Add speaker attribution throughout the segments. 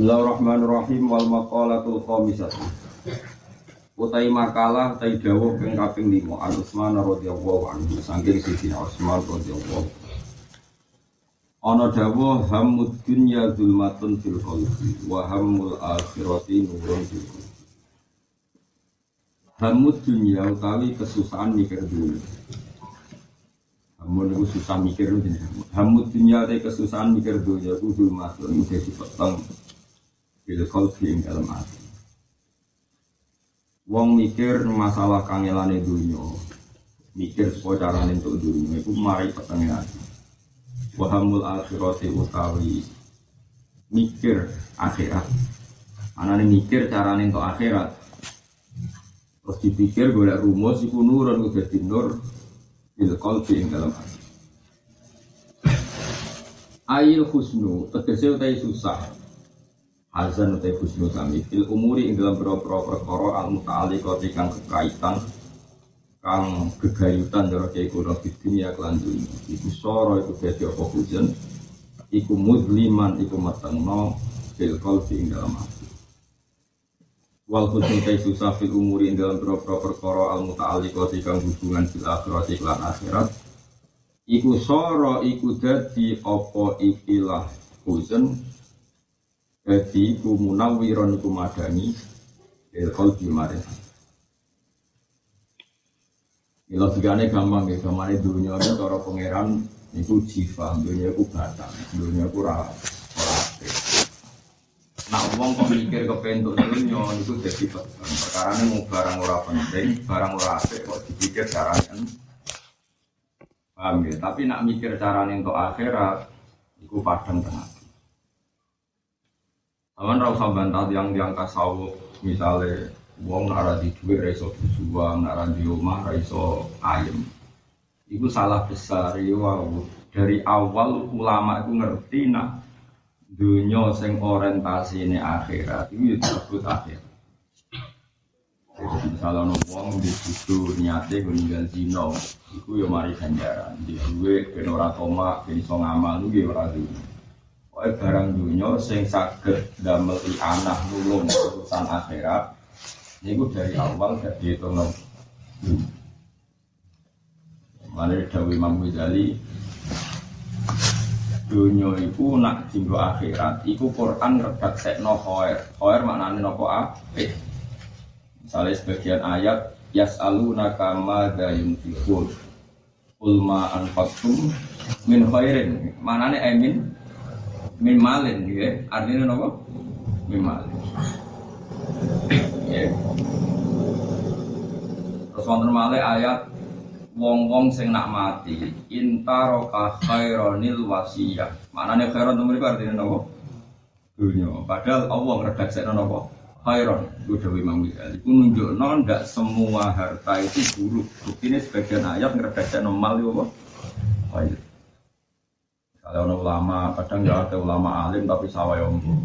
Speaker 1: Bismillahirrahmanirrahim wal maqalatul khamisah. Utai makalah utai dawuh ping kaping 5 An Utsman radhiyallahu anhu saking Sayyidina Utsman radhiyallahu Ana dawuh hammud dunya zulmatun fil qalbi wa hammul akhirati nurun fil qalbi. Hammud dunya utawi kesusahan mikir dunia. Hammud itu susah mikir dunia. Hammud dunya utawi kesusahan mikir dunia itu zulmatun jadi petang bil qalbi ing dalam hati. Wong mikir masalah kangelane dunya, mikir supaya carane untuk dunya iku mari petenge ati. Wahamul akhirati utawi mikir akhirat. Anane mikir carane untuk akhirat. Terus dipikir golek rumus iku nurun udah nur bil qalbi ing dalam hati. Ail husnu tegese utai susah azan utai husnu sami fil umuri ing dalam boro-boro perkara al muta'alliqati kang kekaitan kang gegayutan cara kaya kuno di dunia kelan dunia. Iku soro iku dadi apa hujan iku mudliman iku matengno fil qalbi ing dalam hati. Wal husnu utai susah fil umuri ing dalam boro-boro perkara al muta'alliqati kang hubungan fil akhirat iklan akhirat iku soro iku dadi apa ikilah hujan jadi ku munawiron ku madani il qalbi maring. Logikane gampang ya, gamane dunia ini cara pangeran itu jiwa, dunia itu batang, dunia itu ora Nah, uang kok mikir ke pentuk dunia itu jadi perkara ini mau barang ora penting, barang ora apik kok dipikir caranya. Paham ya? Tapi nak mikir caranya untuk akhirat, itu padang tengah. Aman rau bantah yang yang kasau misalnya wong nara di duit raiso berjuang, nara di rumah raiso ayam. Itu salah besar ya wow. Dari awal ulama itu ngerti nak dunia sing ini akhirat itu disebut akhir. Misalnya wong di situ niatnya meninggal zino, itu ya mari ganjaran. Di duit, kenora koma, keniso ngamal, itu ya ora. Pokoknya barang dunia sing saged damel anak nulung urusan akhirat niku dari awal gak dihitung Mana Dawi Imam Ghazali dunia itu nak jinggo akhirat iku Quran redak sekno khoer khoer maknane nopo apik misalnya sebagian ayat yas'alunaka madza yunfiqun. Ulma anfaqtum min khairin. Manane amin min malin ya artinya apa min malin terus wonten malih ayat wong-wong sing nak mati intaroka khaironil wasiyah. Maknanya khairon itu mereka artinya apa dunia. Padahal Allah ngredaksekno apa khairon. Itu Dewi Imam Ghazali. Itu nunjukno ndak semua harta itu buruk. Buktinya sebagian ayat ngredaksekno mal itu apa? Khair kalau ulama, kadang nggak ada ulama alim tapi sawah ombo.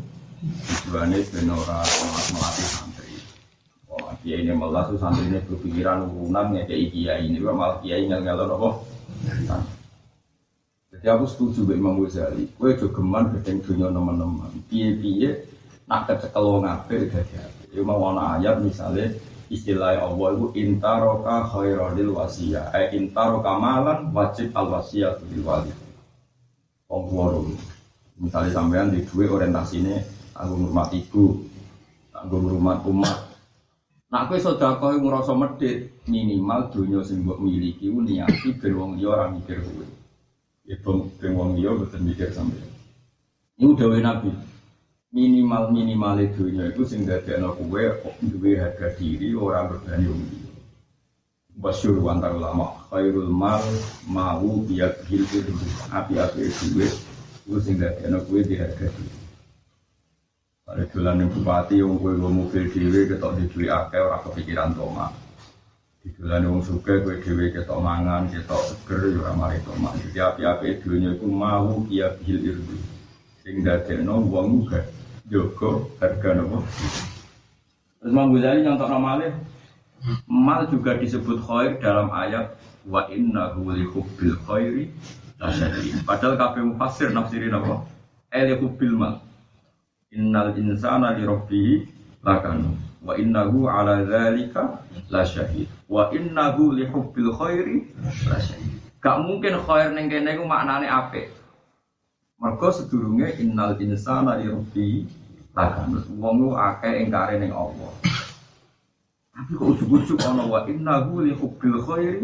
Speaker 1: Tujuannya benora melatih santri. Wah, kiai ini malah tuh santri ini berpikiran urunan ya kayak kiai ini, malah kiai ngel ngel apa? Jadi aku setuju dengan Imam Ghazali. Kue juga geman gedeng dunia teman-teman. Piye-piye nak kecekel wong apik dadi apik. Ya mau ana ayat misalnya istilah Allah itu intaroka khairul wasiyah. Eh intaroka malan wajib al wasiyah lil walid wong. Misalnya sampean di dua orientasi ini, aku ngurmat ibu, aku ngurmat umat. Nah, aku sedekah ngrasa medit minimal dunia sing mbok miliki ku niati ben wong liya mikir kowe. Ya ben wong liya boten mikir sampean. Ini udah Nabi. Minimal minimal dunia itu sing dadekno kowe duwe harga diri orang berbani wong. Basyur antar ulama khairul mal mau biak itu api-api duit itu sing dadi ana kuwe di harga diri. Ada dolan yang bupati yang kue gue mobil dewe ketok di duit akeh ora kepikiran toma. Di dolan yang suka kue dewe ketok mangan ketok seger ya ora mari toma. Jadi api-api dunia itu mau biak bil irdu. Sing dadekno wong gak jogo harga nopo. Terus Mang Ghazali nyontok nomale Mal juga disebut khair dalam ayat wa inna li hubbil khairi lasyadid. Padahal kabeh mufassir nafsirin apa? El hubbil mal. Innal insana li rabbih lakanu wa innahu ala dzalika lasyahid wa innahu li hubbil khairi lasyahid. Gak mungkin khair ning kene iku maknane apik. Mergo sedurunge innal insana li rabbih lakanu. Wong akeh ingkare ning Allah. Tapi kok ujug-ujug ana wa innahu li hubbil khairi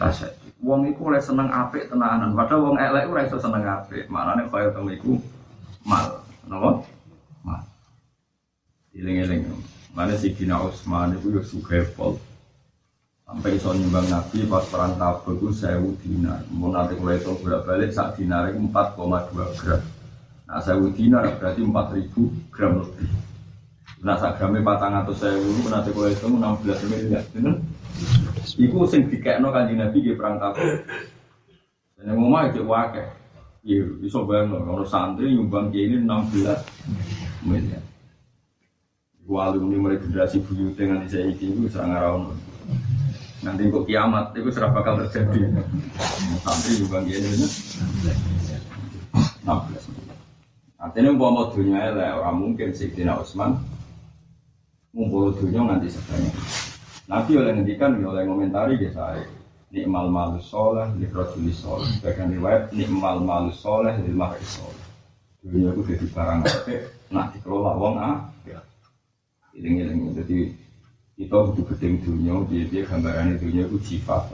Speaker 1: lasyahid. Wong iku oleh seneng apik tenanan, padahal wong elek ora iso seneng apik. Maknane kaya temu iku mal. Napa? Mal. Iling-iling. Mana si Dina Utsman itu ya suka pol. Sampai iso nyumbang Nabi pas perang Tabuk itu sewu dinar. Mau nanti kalau itu bolak balik saat dinar itu 4,2 gram. Nah sewu dinar berarti 4000 gram lebih. Nah gramnya patang atau sewu nanti kalau itu 16 miliar. Iku sing dikekno kanjeng Nabi di perang Tabuk. Dan yang ngomong itu wakil. Iya, bisa bayang loh, santri nyumbang ini 16 miliar. Walu ini mulai generasi buyut dengan saya itu serang around. Nanti kok kiamat itu serah bakal terjadi. Santri juga gini ini. 16. Artinya mau dunia lah orang mungkin sih Dina Usman ngumpul dunia nanti sebanyak. Nabi oleh ngendikan oleh komentari dia saya nikmal malus soleh likrojuli soleh sebagian riwayat nikmal malus soleh lil soleh dunia itu jadi barang apa nak dikelola wong ah Iling-iling. Jadi kita butuh gedeng dunia, dia dia gambaran dunia itu sifat.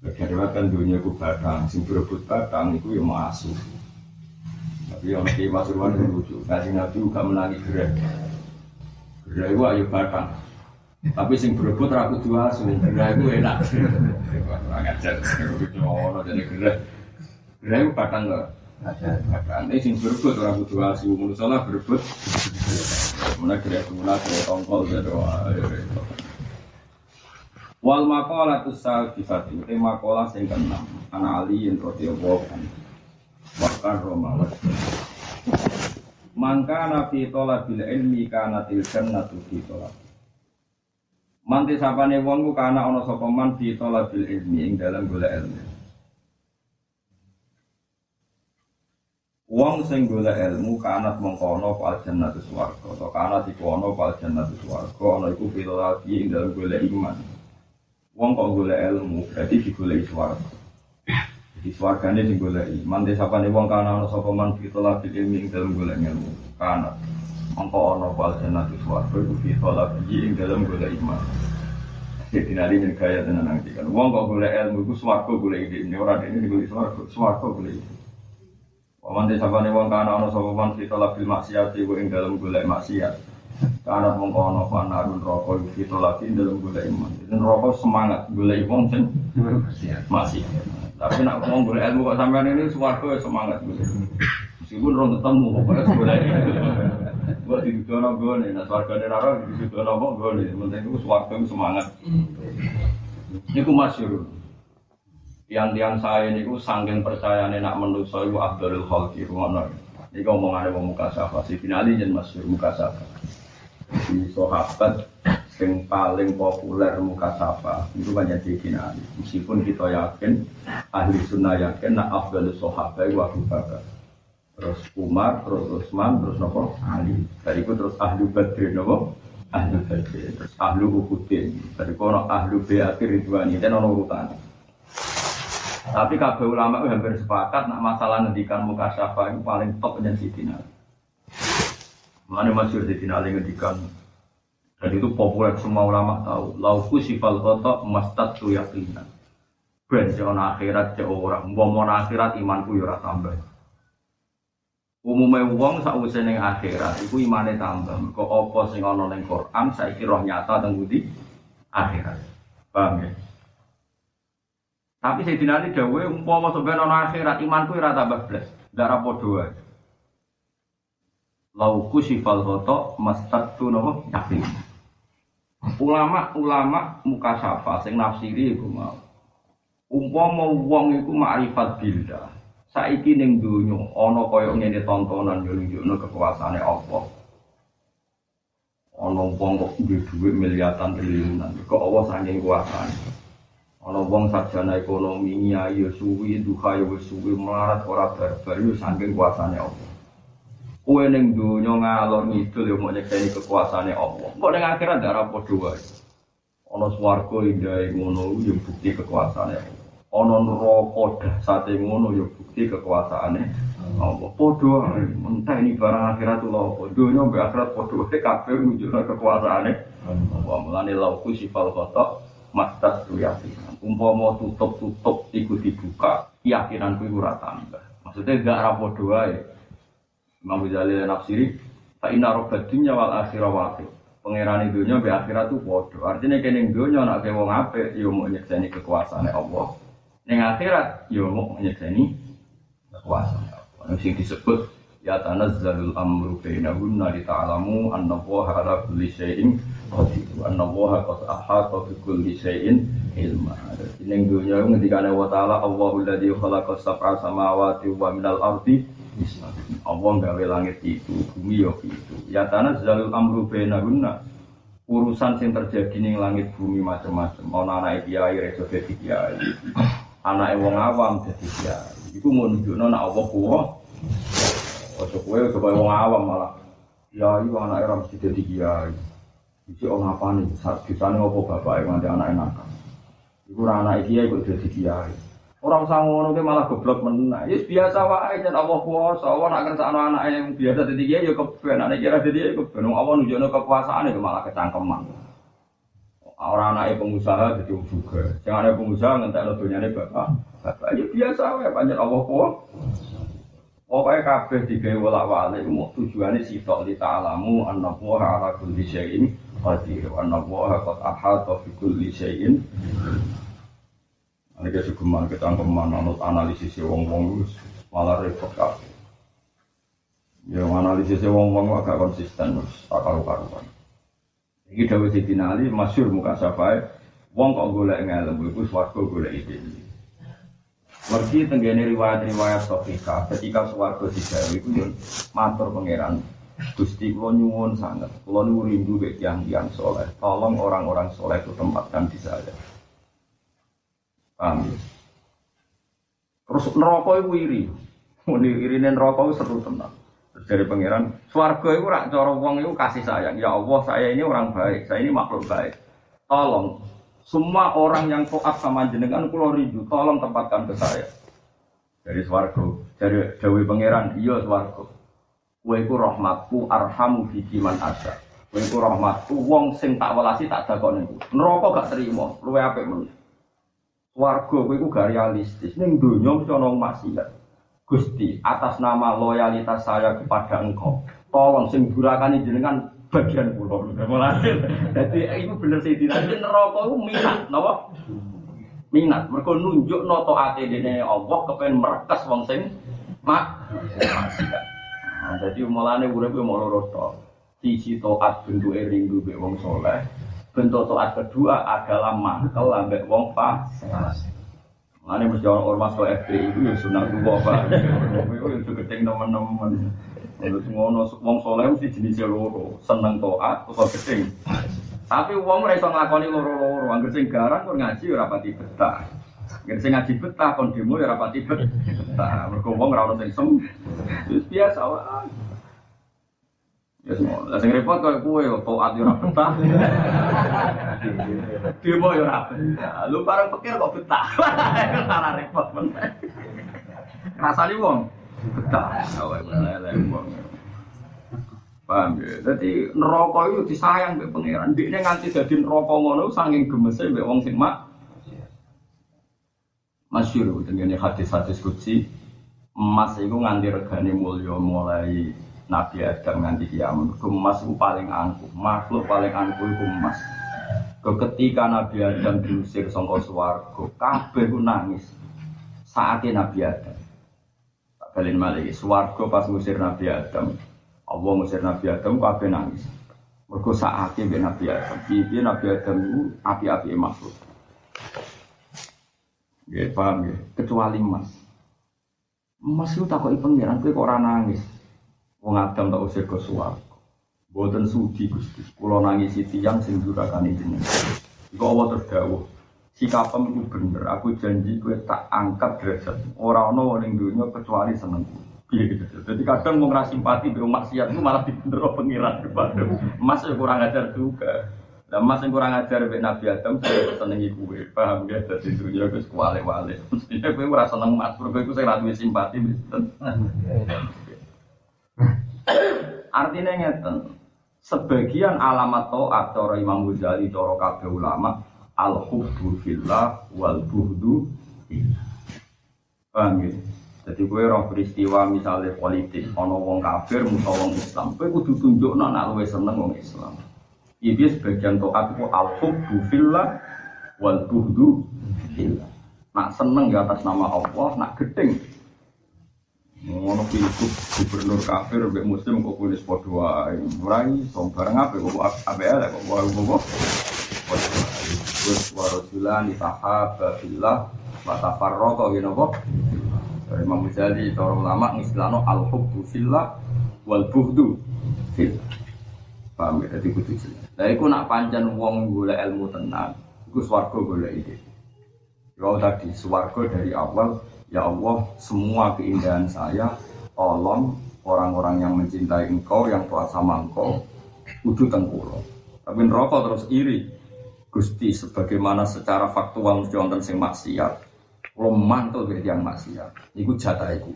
Speaker 1: Bagian kan dunia itu batang, sing berebut batang itu yang masuk. Tapi yang di Pasuruan itu lucu, kasih nabi juga menangi gerak. Gerak itu ayo batang. Tapi sing berebut ragu dua asu, gerak itu enak. Orang ajar, orang jadi gerak. Gerak itu batang enggak? Batang. Ini sing berebut ragu dua asu, menurut salah berebut. Mana kira guna kira tongkol ya doa. Wal makola tu sal kifati. Te makola sing keenam. Ana Ali yang roti kan. Bahkan Roma. Mangka nabi tola bil ilmi kana til jannatu fi tola. Manti sapane wong ku kana ana sapa man fi tola bil ilmi ing dalam golek ilmu. Wong sing golek ilmu kanat mengkono pal jannatu swarga atau kanat iku ana pal jannatu swarga ana iku lagi ing dalem golek iman. Wong kok golek ilmu berarti digoleki swarga. Jadi swargane sing golek iman desapane wong kana ana sapa man lagi ilmi ing dalem golek ilmu. Kanat mengko ana pal jannatu swarga iku lagi ing dalem golek iman. Jadi nanti ini kaya tenan nanti kan. Wong kok golek ilmu iku swarga golek ini ora ini golek swarga, swarga golek ini. Waman desa bani wong kana ono sapa man kita labil maksiat iku ing dalam golek maksiat. Kana mongko ono panarun rokok kita ing dalam golek iman. Itu rokok semangat golek wong sing maksiat. Tapi nak ngomong golek ilmu kok sampean ini swarga ya semangat golek. Meskipun rong ketemu pokoknya golek. Buat di dunia gue nah swarga ini nara di dunia gue gue penting itu swarga semangat. Ini ku masyur tiang-tiang saya ini ku sangking percaya nih nak menuso itu Abdul Khalqi rumah ini omongannya mau muka safa si finali jen masuk muka safa di sahabat yang paling populer muka safa itu banyak di finali meskipun kita yakin ahli sunnah yakin nak Abdul sahabat itu Abu Bakar. Terus Umar terus Utsman terus nopo Ali. Dari itu terus ahli Badr nopo ahli Badr terus ahli Uhudin. Dari kono ahli Beatir Ridwan dan urutan. Tapi kabeh ulama itu hampir sepakat nak masalah ngendikan muka syafa itu paling top dan Sidina. Mana masyur Sidina Ali ngendikan dan itu populer semua ulama tahu. Lauku sifal kotok mastat tu yakinan. Ben seorang akhirat se orang, mau akhirat imanku yura ya tambah. Umumnya uang sausé ning akhirat iku imane tambah. Kok apa sing ana ning Quran saiki roh nyata teng akhirat. Paham ya? Tapi saya dinali dawe umpama sebenarnya ono akhirat imanku ora tambah blas. Darah padha Lauku sifal hoto tu nopo yakin. Ulama-ulama muka syafa sing nafsiri iku mau. Umpama wong iku makrifat billah. Saiki ning donya ana kaya ngene tontonan yo nunjukno kekuasaane Allah. Ana wong kok duwe dhuwit miliaran triliunan. Kok Allah saking kuasane. Ana wong sarjana ekonomi nyai ya suwi, duha ya suwi, melarat ora barbar yo saking kuasane Allah. Kue ning dunya ngalor ngidul yo mau nyekseni kekuasaane Allah. Kok ning akhirat ndak ra padha wae. Ana swarga indah ngono yo bukti kekuasaane Allah. Ana neraka dahsate ngono yo bukti kekuasaane Allah. Padha wae menteni barang akhirat lho. Dunya mbek akhirat padha wae kabeh nunjukno kekuasaane Allah. Mulane lauku sifal khotok mastas tu yakinan. Umpama tutup-tutup iku dibuka, keyakinanku iku ora. Maksudnya gak ra padha wae. Imam Ghazali nafsiri fa inna rabbad dunya wal akhirah waqi. Pangeran dunya be akhirat tu padha. Artinya kene dunya nek wong apik ya mau nyekseni kekuasaane Allah. Ning akhirat ya mau kekuasaan Allah. Sing disebut ya tanazzalul amru bainahunna li ta'lamu anna Allah ala kulli syai'in qadir wa anna Allah qad ahata bi kulli syai'in ilma. Ning dunya ngendikane wa ta'ala Allahu alladzi khalaqa sab'a samawati wa minal ardi Allah gawe langit itu, bumi yo itu. Ya tanah zalul amru bainahunna. Urusan sing terjadi ning langit bumi macam-macam. Mau anak kiai reso dadi kiai. Anak wong awam dadi kiai. Iku mau nunjukno nek Allah kuwa. Ojo kowe coba wong awam malah. Ya iya anak era mesti dadi kiai. Iki om apa nih? Saat kisahnya opo yang nanti anak enak. Iku anak kiai kok dadi kiai. Orang sangono ke malah goblok menang. Ya biasa wae jan Allah kuasa. Allah nak kersakno anak yang biasa dadi kiai ya keben. Anak kira dadi kiai keben. Allah nunjukno kekuasaan itu malah kecangkeman. Orang anak pengusaha jadi juga. Jangan ada pengusaha ngentek dunyane bapak. Bapak ya biasa wae panjat Allah kuasa. Pokoknya kabeh digawe wolak walik mau tujuannya sitok di ta'alamu wa ala kulli syai'in qadir wa anna wa qad ahata fi kulli syai'in ini kita geman kita angkeman anut analisis wong wong malah repot kak. Ya analisis wong wong agak konsisten terus tak karu karuan. Iki dawuh Sidina Ali masyhur muka safai wong kok golek ngelem iku swarga golek ide. Mergi tenggene riwayat-riwayat Sofika ketika swarga digawe iku yo matur pangeran Gusti kula nyuwun sangat, kula niku rindu mek tiyang-tiyang soleh. Tolong orang-orang soleh itu tempatkan di saya. Paham? Terus neraka itu iri. Muni irine neraka itu seru tenang. Terus dari pangeran, swarga itu rak cara wong itu kasih sayang. Ya Allah, saya ini orang baik, saya ini makhluk baik. Tolong semua orang yang taat sama jenengan kula rindu, tolong tempatkan ke saya. Dari swarga, dari Dewi pangeran, iya swarga. Kowe rahmatku arhamu fi man asya. Kowe rahmatku wong sing tak welasi tak dakoni. Neraka gak terima, luwe apik meneh. Warga kowe iku gak realistis. Ning donya mesti ana maksiat. Gusti, atas nama loyalitas saya kepada engkau, tolong sing durakani jenengan bagian kula. Dadi iku bener sih dinasti neraka iku minat, napa? Minat. Mergo nunjukno taate dene Allah kepen merekes wong sing mak. Nah, jadi mulane urip mau loro tok. Sisi taat bentuke rindu mbek wong soleh, bentuk taat kedua adalah mangkel ambek wong fasik. Mana mesti orang ormas ke FPI itu ya sunat dua pak. Itu yang keting teman-teman. Terus ngono wong soleh mesti jenisnya loro, seneng taat atau keting. Tapi wong ora iso nglakoni loro-loro, anggere sing garang kok ngaji ora pati betah. Anggere sing ngaji betah kon demo ya ora pati betah. Mergo wong ora sing sem. Biasa. Ya semua, lah sing repot koyo kowe taat yo ora betah. Demo yo ora betah. Lu bareng pikir kok betah. Ora repot men. Rasane wong betah. Awake lele wong. Paham ya? Jadi neraka itu disayang mbek pangeran. Dikne nganti dadi neraka ngono saking gemese mbek wong sing mak. Masyur dengan hadis-hadis kutsi emas itu nganti regane mulya mulai Nabi Adam nganti kiamat. Emas itu paling angkuh, makhluk paling angkuh itu emas. Ketika Nabi Adam diusir sangka swarga, kabeh nangis. Saatnya Nabi Adam. Tak balen malih, swarga pas ngusir Nabi Adam. Allah ngusir Nabi Adam kabeh nangis. Mergo saatnya Nabi Adam. Piye Nabi Adam itu api-api makhluk. Ya, paham ya? Kecuali emas. Emas itu takoki pangeran, kowe kok ora nangis. Wong Adam tak usir ke swarga. Boten sudi Gusti. Kula nangisi tiyang sing durakane jenengan. Iku Allah terdawuh. Sikapem iku bener. Aku janji kowe tak angkat derajat. Ora ana ning donya kecuali senengku. Gitu. Jadi kadang mau ngerasa simpati rumah maksiat itu malah dibendero pengiran kepada Mas yang kurang ajar juga. Dan mas yang kurang ajar be Nabi Adam saya senengi kue, paham ya? Jadi dunia itu kuale wale. Mestinya kue merasa seneng mas, berarti itu saya rasa simpati. Artinya ngeten, sebagian alamat to'at cara Imam Ghazali, cara kabeh ulama, al hubbu fillah wal buhdu Paham ya? Jadi gue roh peristiwa misalnya politik, ono wong kafir, musuh wong Islam, gue kudu tunjuk nak luwe seneng wong Islam. Ini sebagian toat itu al hubbu fillah wal buhdu fillah. Nak seneng di atas nama Allah, nak gedeng. Ngono pilgub gubernur kafir mbek muslim kok kulis padha wae. Ora iso bareng apa kok ABL kok wae kok. Wis warasulan tahaba fillah wa tafarraqa ngene apa? Dari Imam Ghazali, para ulama ngistilahno al hubbu fillah wal buhdu fillah. Paham ya? Jadi kudu jelas. Lah iku nak pancen wong golek ilmu tenang, iku swarga golek ide. Ya tadi swarga dari awal, ya Allah, semua keindahan saya tolong orang-orang yang mencintai engkau, yang taat sama engkau, kudu tengkulo. Tapi neraka terus iri. Gusti sebagaimana secara faktual mesti wonten sing maksiat, kalau mantul dari yang maksiat, itu jatah itu.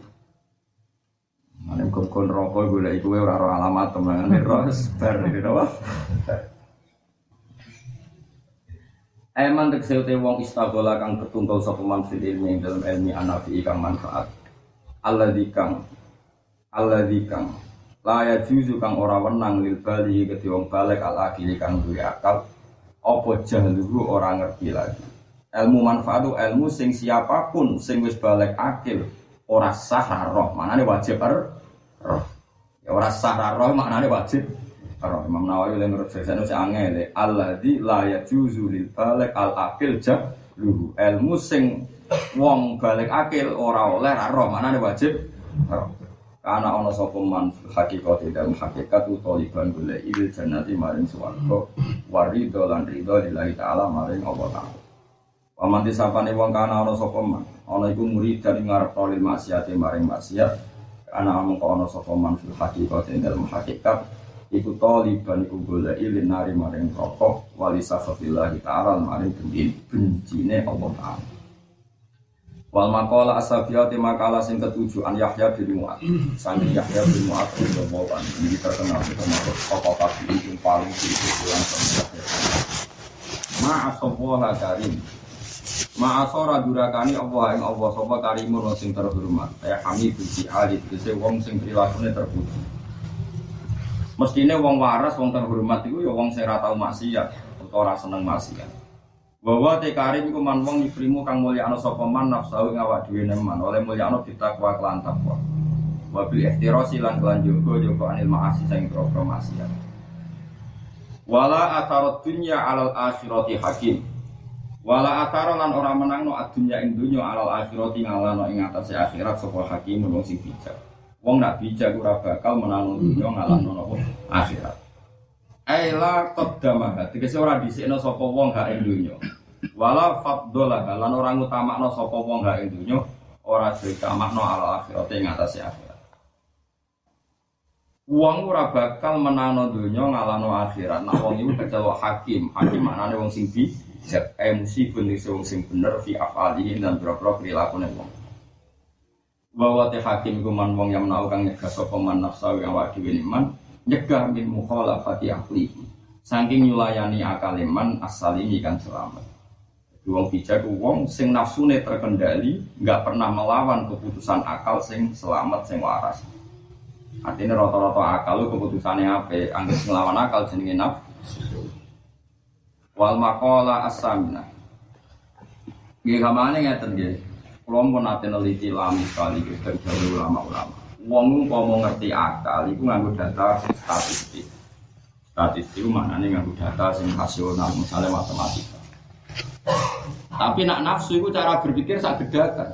Speaker 1: Mana kon rokok gue lagi gue orang alamat ros ber ini apa? Eman tegese te wong istagola kang ketunggal sapa man fil ilmi dalam ilmi anafi kang manfaat. Allah dikang Allah dikang la juzu kang ora wenang lil bali kedhi wong balik al akili kang duwe akal. Apa jahluhu ora ngerti lagi. Ilmu manfaat ilmu sing siapa pun sing wis balik akil ora sah roh. Manane wajib er roh. Ya ora sah roh maknane wajib roh Imam Nawawi yang menurut saya itu angel alladzi la yajuzu lil balik al akil luhu. Ilmu sing wong balik akil ora oleh roh. Manane wajib? Roh. Karena ono sapa man hakikat tidak hakikat utoliban golek il jannati maring swarga warido lan ridho lillahi taala maring Allah taala. Paman disapane wong kana ana sapa man. Ana murid dari ngarep lil maksiat maring maksiat. Amung ana sapa man hakikat ing dalem hakikat iku taliban iku golek ilin nari maring rokok wali safatillah ta'ala maring bencine Allah taala. Wal makalah asabiyati makalah sing ketujuh an Yahya bin Mu'ad. Sani Yahya bin Mu'ad radhiyallahu anhu ini terkenal termasuk tokoh kafir yang paling diikuti bulan Yahya. Ma'asawaha karim Ma'asora durakani Allah yang Allah sopa karimun sing terhormat Kayak kami buji alit Bisa wong sing perilakunya terpuji Mestinya wong waras, wong terhormat itu ya wong sing ratau maksiat Atau rasa seneng maksiat. Bahwa te karim iku man wong ikrimu kang mulia ano sopa man nafsahu ngawak duwe neman Oleh mulia ano ditakwa kelan takwa. Wabil ikhtirasi lan kelan jogo anil ma'asi sing program maksiat. Wala atharot dunya alal asyirati hakim. Wala ataro lan ora menang no adunya ing dunya alal akhirati ngalano ing atase akhirat sapa hakim sing bijak. Wong nak bijak ora bakal menang dunya ngalano nopo akhirat. Aila qaddamah tegese ora dhisikno sapa wong gak ing dunya. Wala faddolah lan ora ngutamakno sapa wong gak ing dunya ora ditamakno alal akhirati ing atase akhirat. Wong ora bakal menangno dunya ngalano akhirat. Nah wong iku kecelok hakim. Hakim maknane wong sing bijak emosi benih wong sing bener fi afali dan berapa perilaku wong bahwa teh hakim kuman wong yang menahu kang nyegah sapa man nafsa yang wadi man nyegah min mukhalafati ahli saking nyulayani akaliman asal ini kan selamat wong bijak wong sing nafsune terkendali nggak pernah melawan keputusan akal sing selamat sing waras artinya rata-rata akal keputusannya apa anggap ngelawan akal jenenge nafsu Wal makola asamina. Gak kamane ngeten nggih. Kula pun nate neliti lami sekali dari ulama-ulama. Wong mau ngerti akal iku nganggo data statistik. Statistik itu maknanya nganggo data sing rasional, misalnya matematika. Tapi nak nafsu itu cara berpikir sak gedakan.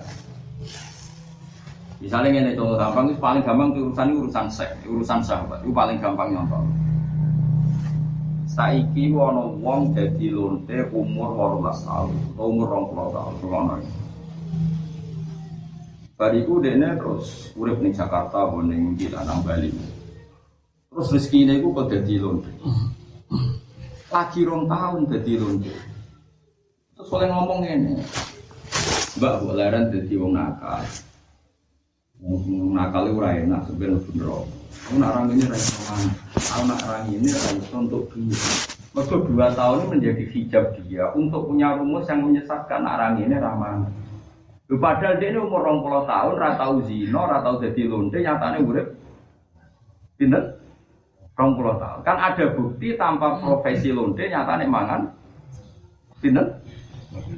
Speaker 1: Misalnya ini contoh gampang itu paling gampang itu urusan urusan seks, urusan sahabat itu paling gampang nyontoh. Saiki ana wong dadi lonte umur 18 tahun, umur 20 tahun, ngono. Bariku dene terus urip ning Jakarta ning Lanang Bali. Terus rezeki ini kok dadi lonte. Lagi rong tahun dadi lonte. Terus oleh ngomong ini, Mbak boleran dadi wong nakal. Wong nakal ora enak sebenarnya bener. Aku nak orang ini rasa mana? Aku nak orang ini rasa untuk dia. Mereka dua tahun ini menjadi hijab dia untuk punya rumus yang menyesatkan orang ini ramah. Padahal dia ini umur 20 tahun, ratau zino, ratau jadi lonte, nyatanya urip. Pinter? 20 tahun. Kan ada bukti tanpa profesi lonte, nyatanya mangan. Pinter?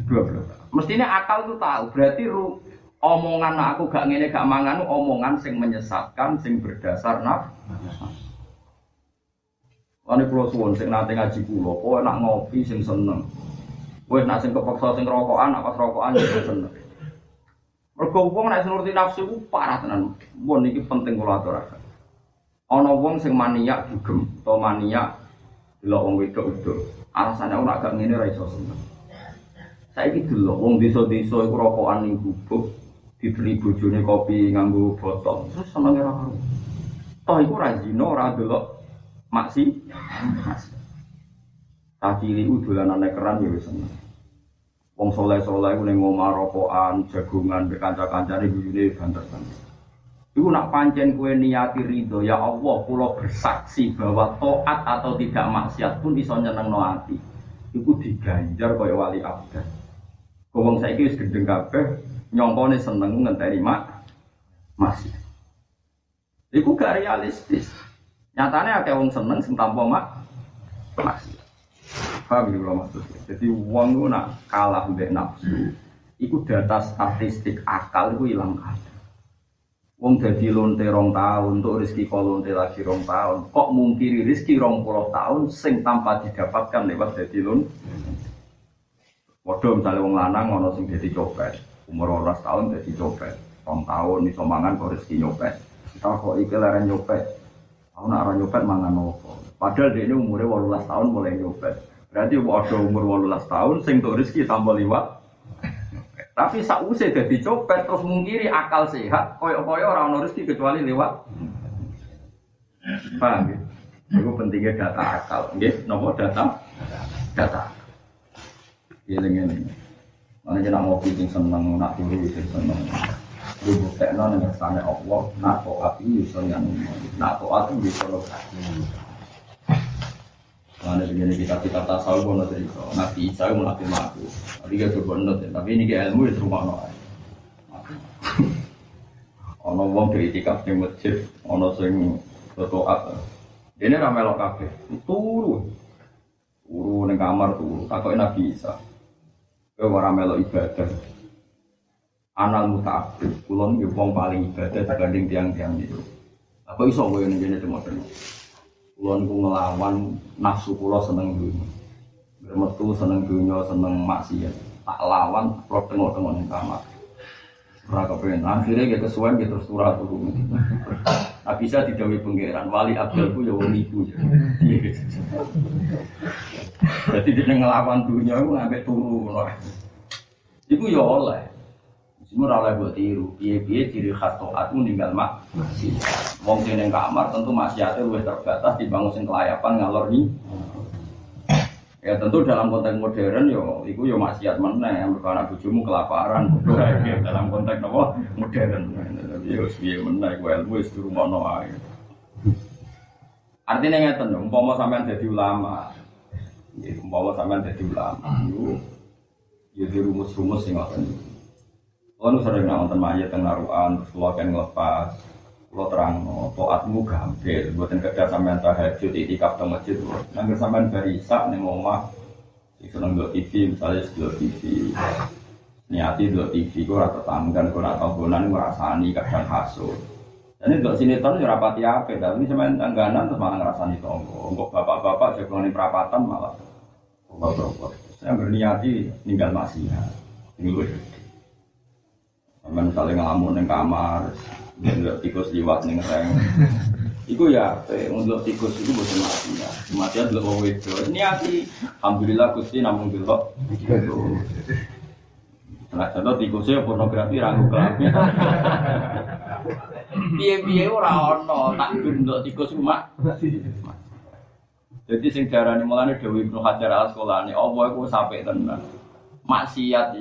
Speaker 1: 20 tahun. Mestinya akal itu tahu, berarti ru, omongan aku gak ngene gak mangan omongan sing menyesatkan, sing berdasar naf. Lalu pulau suwon sing nanti ngaji pulau, kowe nak ngopi sing seneng. Kowe nak sing kepeksa sing rokokan, nak pas rokokan sing seneng. Mergo wong nek nuruti nafsu ku parah tenan. Mun iki penting kula aturaken. Ana wong sing maniak dugem atau maniak delok wong wedok-wedok. Alasane ora gak ngene ra iso seneng. Saiki delok wong desa-desa iku rokokan ning gubuk, dibeli bojone kopi nganggo botol. Terus senenge ra karo. Toh iku ra zina, ora delok maksi. Tadi ini udulan keran ya seneng. Wong soleh soleh ning ngomah rokokan, jagungan, kanca-kancane guyune banter-banter. Iku nak pancen kue niati ridho ya Allah, pulau bersaksi bahwa toat atau tidak maksiat pun iso nyeneng no hati. Iku diganjar kaya wali abdan. Wong saiki wis gendeng kabeh, nyongkone seneng ngenteni mak maksiat. Iku gak realistis. Nyatane akeh wong seneng sing tanpa mak maksiat. Paham ya kalau maksudnya? Jadi uang itu nak kalah mbek nafsu. Iku data statistik akal itu hilang ada. Wong jadi lonte rong tahun untuk rezeki kalau lonte lagi rong tahun. Kok mungkiri rezeki rong puluh tahun sing tanpa didapatkan lewat jadi lon. Waduh misalnya wong lanang ngono sing jadi copet. Umur 12 tahun jadi copet. Rong tahun iso mangan kok rezeki nyopet. Kita kok iki leren nyopet. Aku nak nyopet mangan opo. Padahal dia ini umurnya 18 tahun mulai nyopet. Berarti ada umur 18 tahun sing tuh rezeki tambah liwat. Tapi sausai jadi copet terus mungkiri akal sehat, koyok-koyok orang rezeki kecuali lewat. Paham ya? Itu pentingnya data akal. Nggih, nomor data? Data. Dengan ini. Mana jangan ngopi sing seneng, nak turu sing seneng. Lu buktekno ning kersane Allah, nak taat iki iso yang nak taat iki iso Mana begini kita kita tasawuf bono cerita. Nabi Isa nabi maku. Tapi gak coba nut ya. Tapi ini ilmu itu rumah no. Ono wong kritikaf di masjid. Ono sing berdoa. Ini ramai lo kafe. Turu. Turu neng kamar turu. Takut Nabi Isa. Kau ramai lo ibadah. Anal mutaabid. Kulon wong paling ibadah dibanding tiang-tiang itu. Apa iso gue yang jenis semua Kulon ku ngelawan nafsu kulo seneng dunia. Bermetu seneng dunia, seneng maksiat. Tak lawan, kalau tengok-tengok ning kamar. Ora kepengen. Akhirnya kita kesuwen kita terus turun turun. Nah bisa didawi pangeran. Wali Abdul ku ya wong iku. Jadi dia ngelawan dunia itu ngambil turun. Iku ya oleh. Semua ora buat tiru, piye-piye ciri khas taat meninggal mak. Wong sing kamar tentu maksiate luwih terbatas dibangun sing kelayapan ngalor nih. Ya tentu dalam konteks modern yo iku yo maksiat meneh mergo anak bojomu kelaparan dalam konteks nopo modern. Yo piye meneh ku ilmu wis dirumono ae. Artinya ngeten umpama sampean dadi ulama. Ya umpama sampean dadi ulama. Yo yo rumus-rumus sing ngoten Kalau sering nonton mayat yang naruhan, kalau kan ngelepas, kalau terang, toatmu gampil, buatin kerja sampean tahajud, itikaf di masjid, nanti sampean barisak nih omah, seneng dua TV, misalnya dua TV, niati dua TV, gue rata tanggan, gue rata bonan, gue rasani kadang hasut. Dan ini sini sinetron ya rapati apa, tapi sampean tangganan terus malah ngerasani tonggo, untuk bapak-bapak jagoan perapatan malah, bapak-bapak. Saya berniati tinggal masih ya, ini gue Sampai misalnya ngelamun di kamar, nggak tikus liwat nih reng. Iku ya, untuk tikus itu bukan mati ya. Mati adalah orang itu. Ini hati, alhamdulillah gusti namun dulu. Nah, contoh tikusnya pornografi ragu kelamin. Piye-piye ora ono tak gendok tikus rumah. Jadi sing diarani mulane Dewi Ibnu Hajar al Asqalani, Allah iku sampai tenan. Maksiat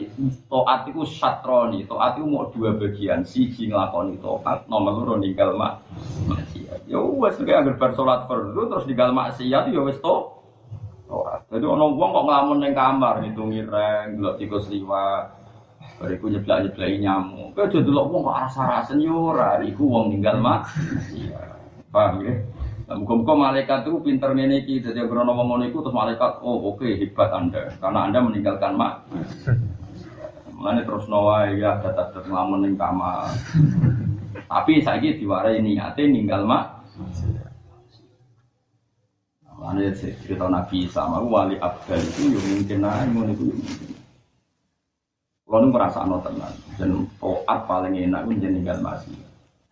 Speaker 1: taat itu satroni, taat itu mau dua bagian, siji nglakoni taat, nomor loro ninggal mak maksiat. Ya wes kayak agar bar salat terus ninggal maksiat ya wes to. Taat. Jadi ono wong kok ngelamun ning kamar ngitungi reng, delok tikus liwat, Bariku nyeblak-nyeblaki nyamuk. Kowe aja delok wong kok rasa-rasen yo ora, iku wong ninggal mak. Paham ya? Nah, muka-muka malaikat itu pinter ngene iki, dadi krono ngono iku terus malaikat, "Oh, oke, hebat Anda karena Anda meninggalkan mak." Mulane terus nawa ya dadak nglamun ning kamar. Tapi saiki diwarai niate ninggal mak. Mulane cerita Nabi sama wali abdal itu yo mungkin ae ngono iku. Kalau nu merasa no tenan, dan toat paling enak itu ninggal masih.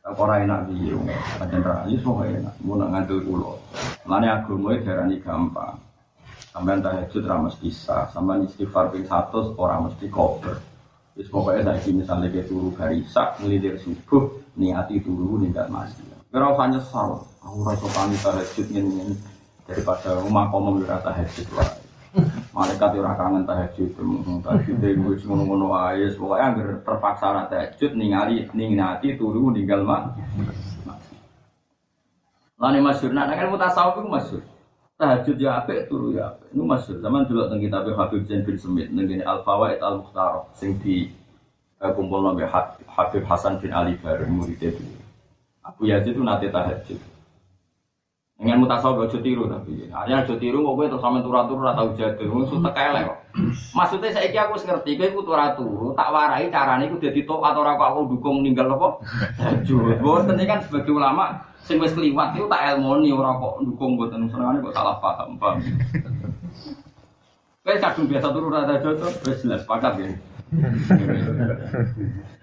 Speaker 1: Kalau enak dia, macam rayu semua enak. Mau nak ngantul pulau. Mana agama itu darani gampang. Sampai tahajud ramas bisa, sampai istighfar ping satu orang mesti koper. Terus pokoknya saya misalnya dia turu garisak, ngelidir subuh, niati turu ninggal masih. Kira usah nyesal, aku rasa kami tahajud ini daripada rumah kamu berkata tahajud lah. Malaikat ora kangen tahajud, tahajud iku wis ngono-ngono ae, pokoke anggere terpaksa ora tahajud ningali ningati turu ninggal mak. Lane masyhur nak kan mutasawuf iku masyhur. Tahajud ya apik, turu ya apik. Iku masyhur. Zaman dulu teng kitab Habib Zain bin Semit ning Al Fawaid Al Mukhtar sing di kumpul nabi Habib Hasan bin Ali bareng muridnya dulu. Abu Yazid itu nate tahajud. Dengan mutasawuf ojo tiru tapi. Artinya ojo tiru kok kowe terus sampean turu-turu ora tau jadul. Wong sutek elek kok. Maksudnya saiki aku wis ngerti kowe iku turu-turu, tak warai carane iku dadi tok atau ora kok aku dukung ninggal apa? Tahajud. Boten iki kan sebagai ulama sing wis kliwat iku tak elmoni ora kok dukung boten senengane kok salah paham, paham. Kowe kadung biasa turu ora tahajud wis jelas sepakat ya.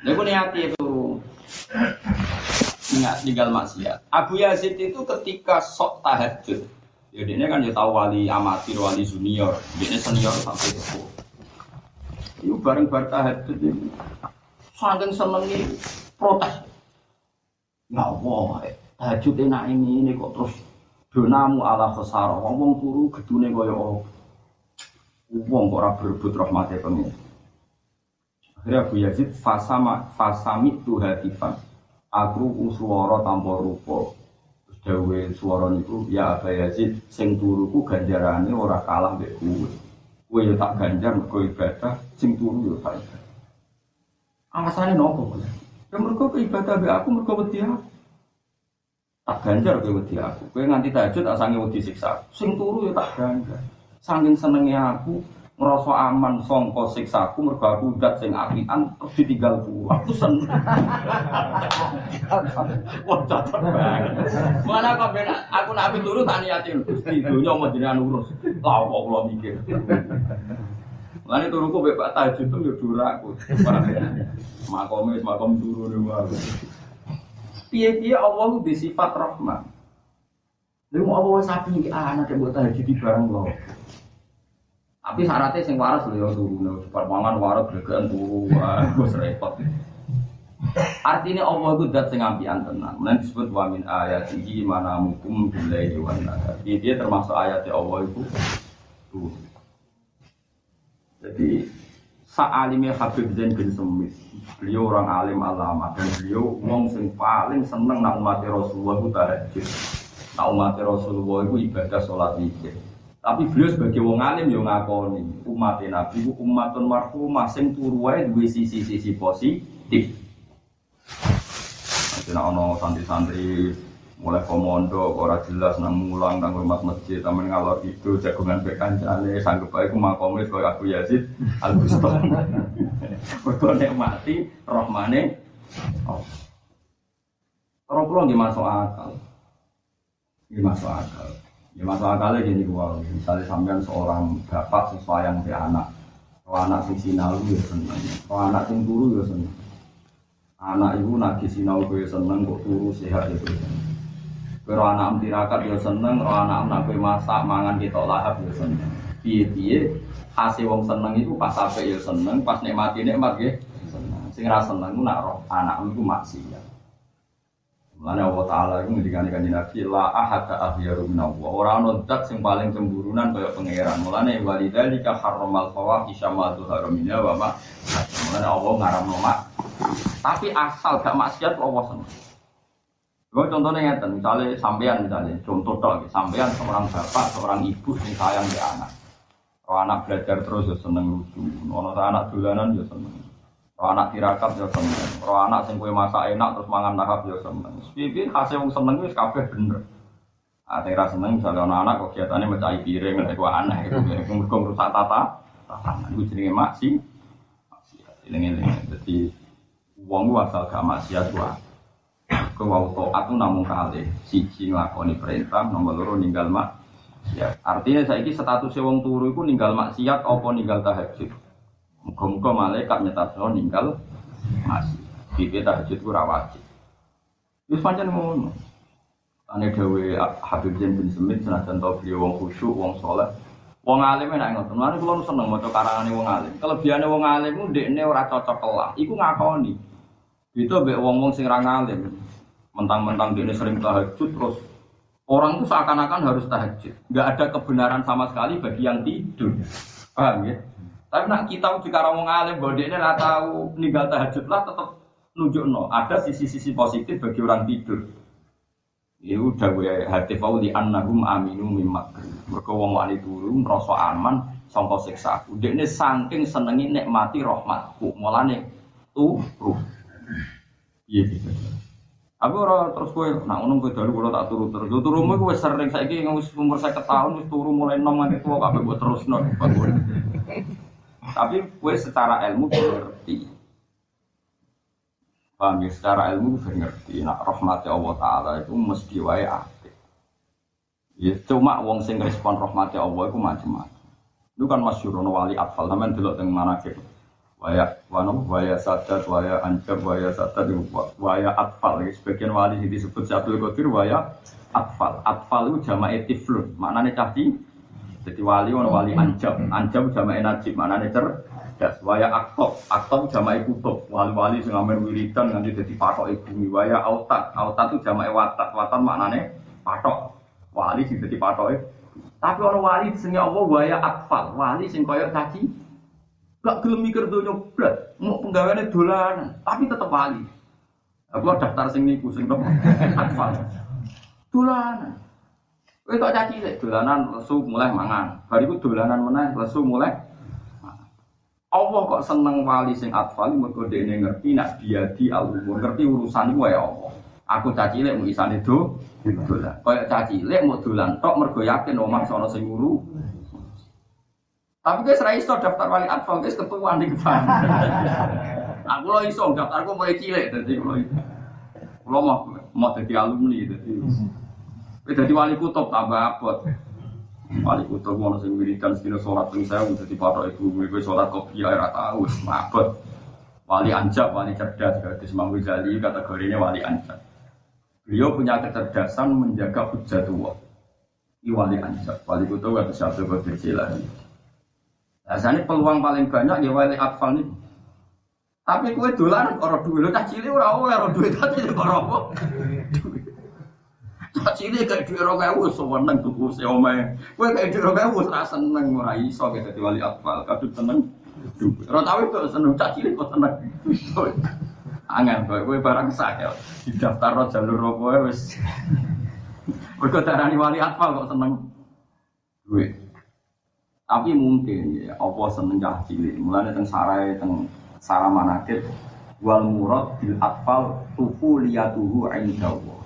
Speaker 1: Lha niati ingat tinggal maksiat. Abu Yazid itu ketika sok tahajud, ya dia kan ya tahu wali amatir, wali junior, dia senior sampai itu. Itu bareng-bareng tahajud ini, saking senengnya protes. Ya Allah, tahajud enak ini, ini kok terus donamu ala khosar, ngomong turu gedune kaya apa. Wong kok ora berebut rahmate pengen. Akhirnya Abu Yazid fasama fasami tuhatifan aku suara tanpa rupa. Terus dawe suara niku ya Aba Yazid sing turuku ganjarane ora kalah mbek kowe kowe ya tak ganjar mergo ibadah sing turu ya tak ibadah. Alasane nopo Gus? Ya mergo ibadah mbek aku mergo wedi aku. Tak ganjar kowe wedi aku. Kowe nganti tahajud tak sange wedi siksa. Sing turu ya tak ganjar. Saking senenge aku ngerasa aman songko siksaku mergo aku udat sing apian terus ditinggal turu aku seneng wah cocok banget mana kok ben aku nak api turu tak niatin Gusti donya mau jenengan urus lah kok kula mikir Lani turuku bebas tahajud tuh ya duraku. Makom wis makom turu nih wae. Piye-piye Allah di sifat rahman. Lalu Allah sapi iki anak buat tahajud di bareng lo. Tapi syaratnya sing waras lho ya turu mangan waras gregekan turu. Wis repot. Artinya Allah itu dat sing ampian tenan. Mulane disebut wa min mana mukum billahi wan nahar. Dia termasuk ayat Allah itu tuh. Jadi Sa'alimnya Habib Zain bin Semit Beliau orang alim alama Dan beliau ngomong sing paling seneng Nak umat Rasulullah itu tahajud Nak umat Rasulullah itu ibadah sholat wikir Tapi beliau sebagai wong alim yang ngakoni Umat Nabi itu umatun marhumah Sing turuai dua sisi-sisi positif nak ono santri-santri mulai komodo, ora jelas nang mulang nang rumah masjid, tamen ngalor itu jagungan be kancane, sanggup bae kumakomis kaya Abu Yazid Al Bustami. Mergo nek mati rohmane oh. Orang pulau nggih masuk akal. Nggih masuk akal. Nggih masuk akal gini gua, misalnya sampean seorang bapak sesuai yang anak. Kalau anak sing sinau ya seneng. Kalau anak sing turu ya seneng. Anak ibu nagi sinau gue seneng kok turu sehat ya seneng. Kalau anak tirakat ya seneng, kalau anak anak kue masak mangan kita lahap ya seneng. Piye-piye hasil wong seneng itu pas sampai ya seneng, pas nikmati nikmat ya seneng. Sing ra seneng nak roh anak itu maksiat. Mulane Allah Taala itu ngendikane kanjeng Nabi la ahada akhyaru minallah. Ora ono zat sing paling cemburunan kaya pangeran. Mulane walidzalika harramal fawahisha ma dzahara minha wa ma. Mulane Allah ngaramno mak. Tapi asal gak maksiat Allah seneng. Gue contohnya ngeten, misalnya sampean misalnya, contoh tok, sampean seorang bapak, seorang ibu yang sayang di anak. Kalau anak belajar terus ya seneng lucu, kalau anak dolanan ya seneng. Kalau anak tirakat ya seneng. Kalau anak sing kue masak enak terus mangan lahap ya seneng. Pipi hasil wong seneng wis kabeh bener. Ah tera seneng misalnya anak anak kegiatannya mencari piring lek ku aneh itu mergo rusak tata tatanan iku jenenge maksi. Maksiat. Eling-eling. Dadi wong ku asal gak maksiat wae. Kau mau taat itu namun kali siji nglakoni perintah, nomor loro ninggal mak. Ya, artinya saya ini status wong turu itu ninggal maksiat apa ninggal tahajud. Muga-muga malaikat nyetasno ninggal maksiat. Pipi tahajud itu wajib. Wis pancen ngono. Ane gawe Habib Zain bin Semit senajan tau beliau wong khusyuk, wong soleh. Wong alim enak ngoten. Mulane kula seneng maca karangane wong alim. Kelebihane wong alim ku ndekne ora cocok kelah. Iku ngakoni. Itu mbek wong-wong sing ra ngalim. Mentang-mentang dia sering tahajud terus orang itu seakan-akan harus tahajud. Nggak ada kebenaran sama sekali bagi yang tidur. Paham ya? Tapi nak kita jika orang ngalim bahwa dia ini tahu ninggal tahajud lah tetap nunjuk no. Ada sisi-sisi positif bagi orang tidur. Ya udah gue hati di annahum aminu mimak. Mereka wong wani turu merasa aman sangka siksa. Ini saking senengi nikmati rahmatku. Mulane tuh Iya gitu. Aku ora terus kowe nak ngono kowe dalu kula tak turu terus. Yo turumu kowe sering saiki wis umur 50 tahun wis turu mulai nom nganti tuwa kabeh mbok terusno. Tapi kowe secara ilmu ngerti. Paham ya, secara ilmu gue ngerti. Nak rahmatnya Allah Ta'ala itu mesti wae aktif. Ya, cuma wong sing respon rahmatnya Allah itu macam-macam. Itu kan masyur, wali atfal. Sampai dulu dengan mana gitu waya wano waya sadat waya ancam waya sadat waya atfal sebagian wali ini disebut Abdul Qadir waya atfal atfal itu jama etiflun maknanya cahdi jadi wali wano wali ancam ancam jama enajib maknanya cerdas waya aktob aktob jama kutub. Wali wali sing amer wiridan nanti jadi patok bumi. Waya autat. Autat itu jama watat watat maknanya patok. Wali sing jadi patok tapi orang wali sing Allah waya atfal wali sing koyok caci. Gak gelem mikir dunia berat, mau penggaweannya dolanan, tapi tetap wali. Aku daftar sing niku sing atfal. Dolanan. Kowe kok caci lek dolanan lesu mulai mangan. Bariku dolanan meneh lesu mulai Allah kok seneng wali sing atfal mergo dekne ngerti nak dia di umur ngerti urusan iku ya Allah. Aku caci lek mau isane do dolan. Kaya caci lek mau dolan tok mergo yakin omah sono sing nguru tapi guys ra iso daftar wali atfal guys ketua di depan. Aku lo iso daftarku mulai cilik dadi kulo. Kulo mau mau jadi alumni dadi. Dadi wali kutub tambah abot. Wali kutub mau sing wiridan sedina salat ping saya dadi patok ibu kowe salat kopi ora tau mabot. Wali anjab, wali cerdas, gadis Imam Ghazali kategorinya wali anjab. Beliau punya kecerdasan menjaga hujatullah. Ini wali anjab, wali kutub atau satu Qadir Rasanya peluang paling banyak ya wali atfal nih. Tapi kue dolan orang duit lo cacili orang oleh orang duit cacili orang apa? Cacili kayak duit orang ewu sewenang tuh si omai. Kue kayak duit orang ewu serasa seneng ora iso kayak jadi wali atfal. Kadut seneng. Orang tahu itu seneng cacili kok seneng. Angan kue kue barang saya di daftar roh jalur roh kue wes. Kue darani wali atfal kok seneng duit. Tapi mungkin ya Allah seneng cah cilik. Mulane teng sarai teng sarah manakib wal murad bil atfal tufu liyatuhu indallah.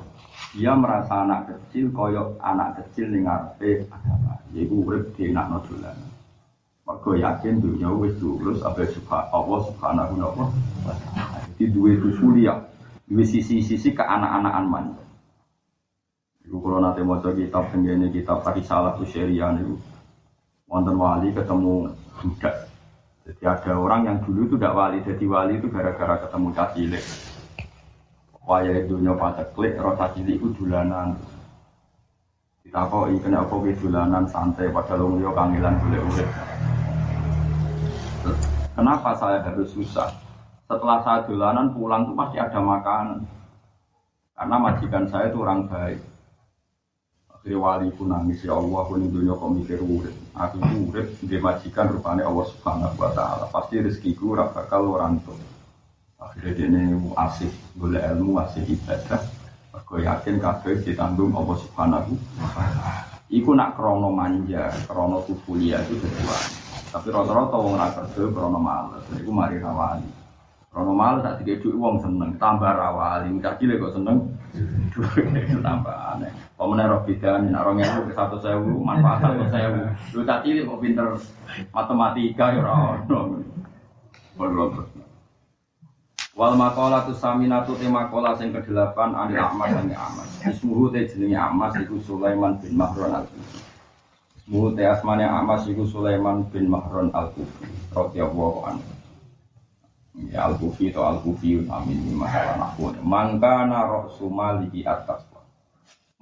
Speaker 1: Dia merasa anak kecil koyok anak kecil ning ngarepe agama. Yaiku urip dienakno dolan. Mergo yakin dunia wis lulus apa subha Allah subhanahu wa ta'ala. Jadi duwe tusulia, duwe sisi-sisi ke anak-anakan man. Iku kalau nanti mau kitab tenggene kitab salah tu syariah niku wonten wali ketemu budak. Jadi ada orang yang dulu itu tidak wali, jadi wali itu gara-gara ketemu cacilik. Waya dunia pada klik, roh cacilik itu dulanan. Ditakoki kena apa dolanan santai padahal wong yo kangelan golek urip. Kenapa saya harus susah? Setelah saya dolanan pulang tuh pasti ada makanan. Karena majikan saya itu orang baik. Akhirnya wali pun nangis ya Allah, ini dunia kok mikir urip. Aku urip dia majikan rupanya Allah Subhanahu Wa Taala. Pasti rezekiku ora bakal orang tuh. Akhirnya dia asik boleh ilmu, asik ibadah. Aku yakin kabeh ditanggung Allah Subhanahu. Iku nak krono manja, krono tufulia itu tujuan. Tapi rata-rata wong ra kerja krana males. Iku mari rawali. Krana males tak dikek dhuwit wong seneng, tambah rawali. Cah cilik kok seneng. tambah aneh. Kok meneh ro bedane nek 2000 ke 1000 manfaat 1000. Lu cah cilik kok pinter matematika ya ora ono. Wal makola tu saminatu te makola sing kedelapan anil amas anil amas. Ismuhu te jenenge amas iku Sulaiman bin Mahron al Muhte asmane Amas iku Sulaiman bin Mahron Al-Kufi radhiyallahu anhu. Ya Al-Kufi atau Al-Kufi amin ini masalah nahwu. Mangkana ra'su malihi atas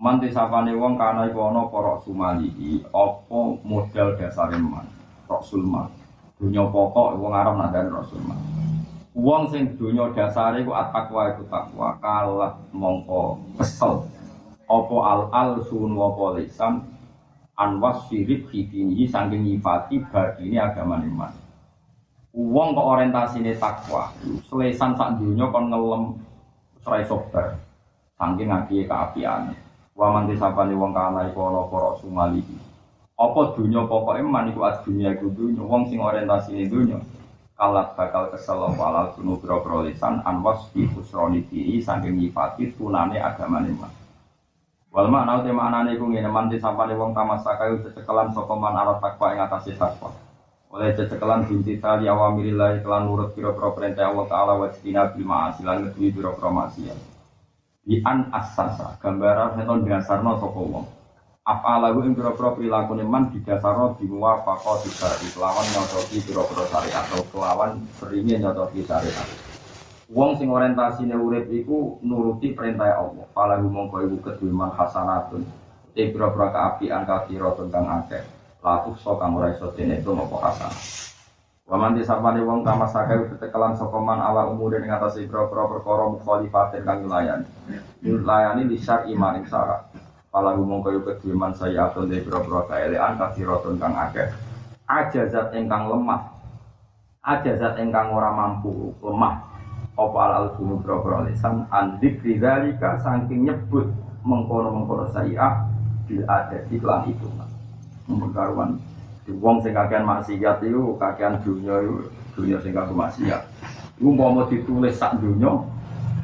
Speaker 1: Man sapane wong kana iku ana apa ra'su malihi apa modal dasare man. Ra'sul mal. Dunya pokok wong Arab nak Rasul mal. Wong sing dunya dasare iku at-taqwa iku takwa kalah mongko kesel. Apa al-al sun wa lisan anwas sirip hidinihi saking nyifati bar ini agama iman. Uang kok orientasine takwa, selesan sak dunia kon ngelem serai sobar, saking ngaki keapian. Waman disapane wong kana iku ana para sumalihi. Apa dunia pokok iman iku ad dunia iku dunia, wong sing orientasine dunia kalat bakal kesel apa alal sunu biro lisan anwas fi khusroni saking nyifati tunane agama iman. Wal makna uti maknane iku ngene manti sampane wong tamasaka yo cecekelan sapa man alat takwa ing atase takwa. Oleh cecekelan binti tali awamirillah kelan nurut pira-pira perintah Allah taala wa istina bil ma'asi lan pira-pira maksiat. Di an asasa gambaran seton dasarno sapa wong. Apa lagu ing pira-pira prilakune man didasarno dimuwafaqah disari kelawan nyocoki pira-pira atau kelawan seringnya nyocoki syariat. Wong sing orientasine urip iku nuruti perintah Allah. Fala mongko iku kedulman hasanatun. Te pira-pira kaapian kathira tentang akeh. Latuh so kang ora iso dene itu ngopo hasan. Waman disapane wong kama sakai tetekelan sapa man ala umure ing atase pira-pira perkara mukhalifatin kang layani. Layani di syar'i maring syarat. Fala mongko iku kedulman saya atun te pira-pira kaelean kathira kang akeh. Ajazat ingkang lemah. Ajazat ingkang ora mampu lemah. Apa al sunu boro lisan? Andik rizalika saking nyebut mengkono mengkono saya bil ada di kelan itu mengkaruan wong sing kakean maksiat itu kakean dunia itu dunia sing kakean maksiat. Mau ditulis sak dunia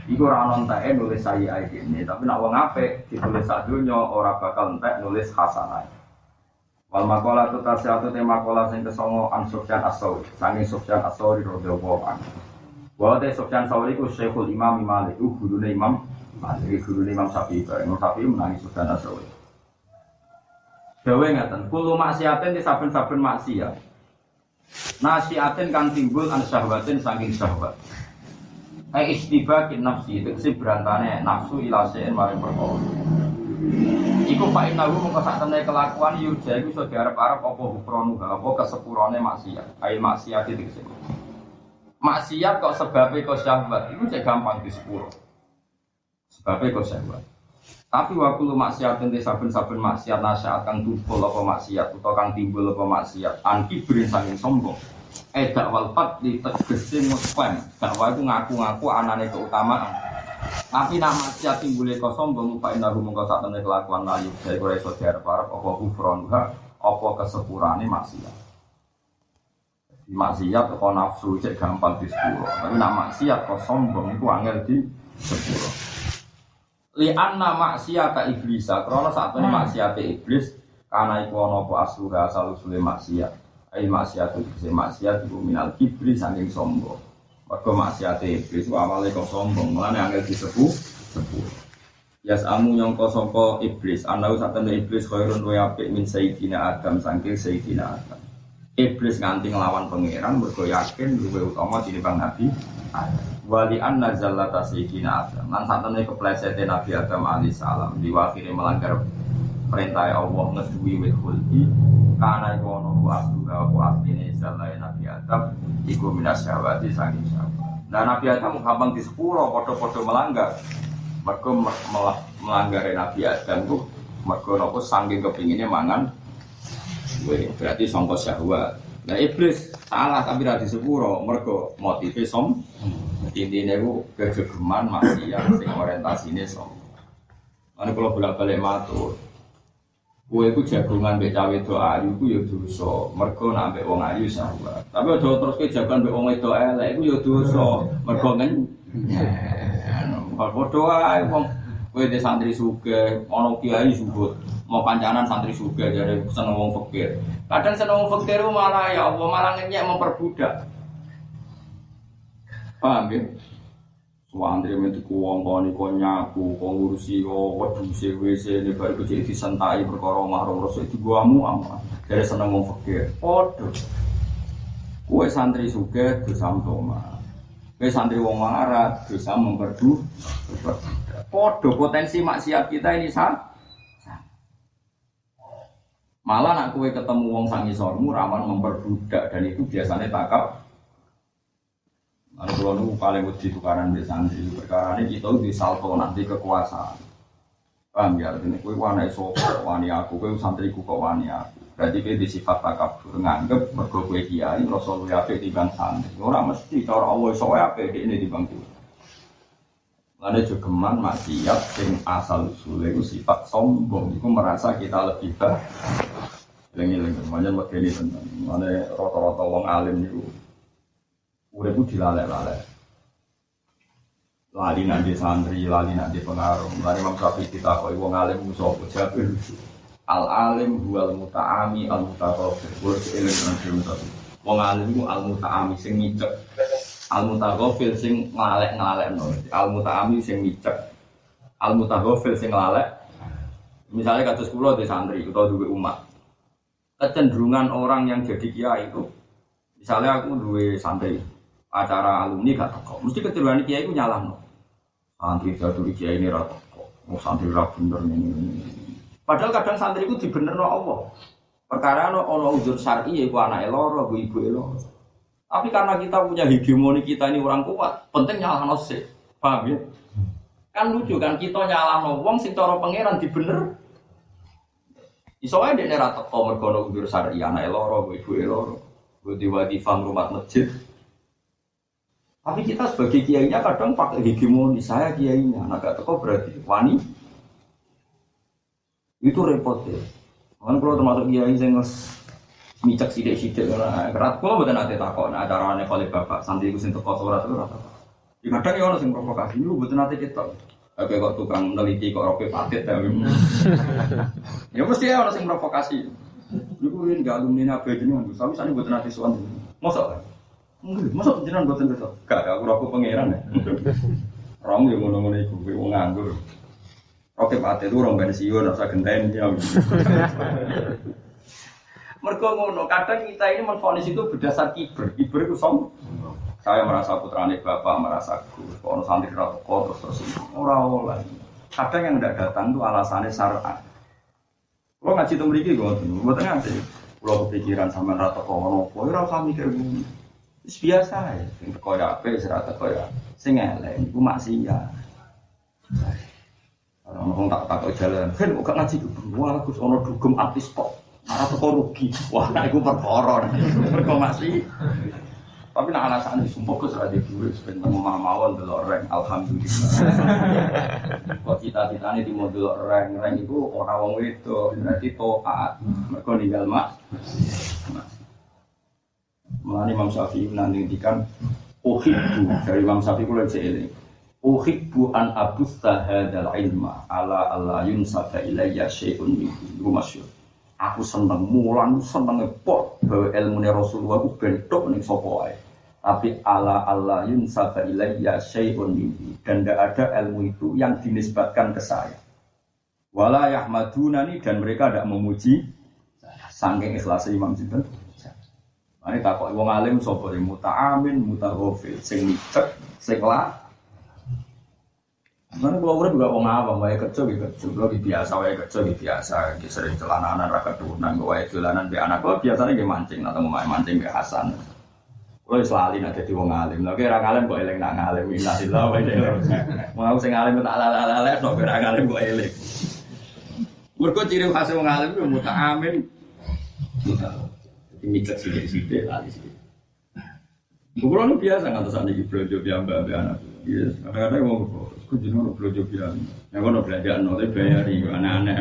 Speaker 1: Iku ora ana nulis saya ini, tapi nak wong apik ditulis sak dunia ora bakal entek nulis hasanah. Wal makola tu tasyaatu te makola sing kesongo an Sufyan As-Sauri, sange Sufyan As-Sauri radhiyallahu anhu. Bahwa teh Sofyan Sauri itu Syekhul Imam Malik, itu gurunya Imam Malik, gurunya Imam Syafi'i. Imam Syafi'i menangis Sofyan Sauri. Dawe ngeten, kulo maksiatin di saben-saben maksiat. Nasiatin kan timbul an syahwatin saking syahwat. Eh istibakin nafsi itu si berantane nafsu ilasein maring perkara. Iku pak inahu mengko sak temne kelakuan yurja iku iso diarep-arep apa hukronu apa kesepurane maksiat. Ai maksiat itu kesepurane maksiat kok sebabnya kok syahwat? Itu cek gampang di sebabnya kok syahwat. Tapi waktu lu maksiat nanti saben-saben maksiat nasihat kang tumpul apa maksiat atau kang timbul apa maksiat anki beri saking sombong eh dakwal fat di tegesi muspen dakwah itu ngaku-ngaku anane keutamaan. Tapi nama timbulnya kok sombong pak indah rumah kau saat kelakuan layu dari korea saudara para apa ufron apa kesepurane maksiat. Maksiat kok nafsu cek gampang di sepuluh tapi nak maksiat kok sombong itu angel di sepuluh li anna maksiat iblis karena saat ini maksiat iblis karena itu ono po asura asal usule maksiat ai maksiat itu maksiat itu minal iblis saking sombong. Maka maksiat iblis itu awalnya kok sombong? Malah angel di sepuluh sepuluh Yas amu nyongko songko iblis, anda usah iblis khairun wa apik min sayyidina Adam saking sayyidina Adam. Iblis nganti ngelawan pangeran mergo yakin luwe utama bang Nabi Wali an nazallata sayyidina Adam. Lan satene keplesete Nabi Adam alaihi salam diwakili melanggar perintah Allah ngeduwi wit khuldi karena iku ono ku asduha ku asline salai Nabi Adam iku minas syahwati saking syahwat. Nah Nabi Adam gampang di sepuro podo-podo melanggar. Mereka melanggar Nabi Adam ku mereka nopo saking kepinginnya mangan. Wih, berarti songkos syahwat. Nah iblis salah tapi ra di sepuro mereka motifnya som. Intinya ku kegegeman maksiat sing orientasine som. Ane kalau bolak balik matur, kue ku jagungan mbek cawe do ayu ku ya dosa. Mergo nak mbek wong ayu sahabat. Tapi aja terus ke jagungan mbek wong wedok elek iku ya dosa. Mergo ngen Padha ae wong kowe de santri sugih, ana kiai. Mau kancanan santri sugih jadi seneng wong fakir. Kadang seneng wong fakir malah ya Allah malah ngenyek memperbudak. Paham ya? Wandri metu ku wong koni kon nyaku, kon ngurusi yo wedhuse WC ne bar kecil disentai perkara mahrum rasa itu guamu ama. Dari seneng wong fakir. Padha. Kue santri suge dosa toma. Kue santri wong melarat dosa memperdu. Padha potensi maksiat kita ini sama. Malah nak kue ketemu wong sangisormu rawan memperbudak dan itu biasanya takap Lalu kalau nunggu paling wedi tukaran di santri, perkara ini kita di salto nanti kekuasaan. Paham ya? Ini kue wani sopo, wani aku, kue santriku kok wani aku. Berarti kue di sifat takabur nganggep mergo kue kiai, rasul yape di bang santri. Orang mesti cara Allah so yape di ini di bangku. Lalu jogeman maksiat sing asal usulnya itu sifat sombong, itu merasa kita lebih baik. Lengi-lengi, makanya begini tentang, mana rata-rata wong alim itu Uripku dilalek-lalek. Lali nanti santri, lali nanti pengaruh. Lali Imam Syafi'i kita kok wong alim musuh jawab Al alim huwal muta'ami al mutaqabbir. Kulo eling nang dhewe Wong alim ku al muta'ami sing ngicek. Al mutaqabbir sing nglalek-nglalekno. Al muta'ami sing ngicek. Al mutaqabbir sing nglalek. Misalnya kados kula di santri atau duwe umat. Kecenderungan orang yang jadi kiai itu misalnya aku duwe santri acara alumni gak teko. Mesti keturunan kiai itu nyalah no. Santri jatuh kiai ini rata teko. Mau santri rata bener ini. Padahal kadang santri itu dibener no Allah. Perkara no ono ujur syari ya ibu anak eloro, ibu ibu eloro. Tapi karena kita punya hegemoni kita ini orang kuat, penting nyalah no sih. Paham ya? Kan lucu kan kita nyalah no wong sing cara pangeran dibener. Iso ae dekne ra teko mergo ujur syari anak eloro, ibu eloro. Di wadifah rumah masjid, tapi kita sebagai kiainya kadang pakai hegemoni saya kiainya, nah gak teko berarti wani itu repot ya. Kan kalau termasuk kiai saya nges micak sidik sidik karena kerat kalau betul nanti takut, nah acara aneh kali bapak santri itu sintek surat itu rata. Di kadang ya orang sing provokasi, lu betul nanti kita. Oke kok tukang neliti kok rope patit ya. ya mesti ya orang sing provokasi. Iku ini gak alumni apa jenengan, tapi sana betul nanti suan. Masa kan? Masa jenengan buatan besok? Gak, aku aku pangeran ya. Rom yang ngono ngono iku, gue mau nganggur. Oke Pak itu orang pensiun, rasa gentain ya. Mereka ngono, kadang kita ini menfonis itu berdasar kiber, kiber itu som. Saya merasa putrane bapak, merasa gue, kalau santri ratu terus terus orang orang. Kadang yang tidak datang itu alasannya syar'an. Kalau ngaji itu memiliki gue, buat ngaji. Kalau kepikiran sama ratu kono, gue rasa mikir gue. Biasa ya, sing teko ya ape, sing teko ya sing elek iku maksiat. Orang tak takut jalan, kan kok ngaji ku, wah Gus ono dugem artis kok, malah teko rugi, wah nah iku perkara, perkara masih. Tapi nak alasan di sumpah Gus ada duit, sebentar mau mawon delok reng, alhamdulillah. Kok cita-cita ini di mau delok reng, reng itu orang wong itu berarti toat, mereka ninggal mak. Mulane Imam Syafi'i nanti ngendikan uhibbu dari Imam Syafi'i kula ini. Uhibbu an abusta hadzal ilma ala alla yunsaba ilayya syai'un minhu. masyhur. Aku seneng mulan seneng pot bahwa ilmu Rasulullah aku bentuk ning sapa wae. Tapi ala Allah yunsaba ilayya syai'un minhu dan tidak ada ilmu itu yang dinisbatkan ke saya. Wala yahmadunani dan mereka tidak memuji sangking ikhlas Imam Sinten Ane takok wong alim sapa muta muta'amin mutaghafil sing micek sing la Mana kalau urip juga wong awam, wae kerja gitu kerja, kalau biasa wae kerja gitu biasa, gitu sering celananan rakyat turunan, wae jalanan be anak, kalau biasanya gitu mancing atau mau mancing be Hasan. Kalau selalu nanti di wong alim, orang alim kok eling nak ngalim, innalillah wa inna Mau sing alim tak kok eling. Mereka ciri khas wong alim muta amin. Mikir sih sih, lali sih. Bukan biasa nggak terus anak ibu jobi ambak anak. Iya, kadang-kadang mau Aku jadi orang belajar bilang, ya kalau belajar nol itu bayar itu aneh-aneh.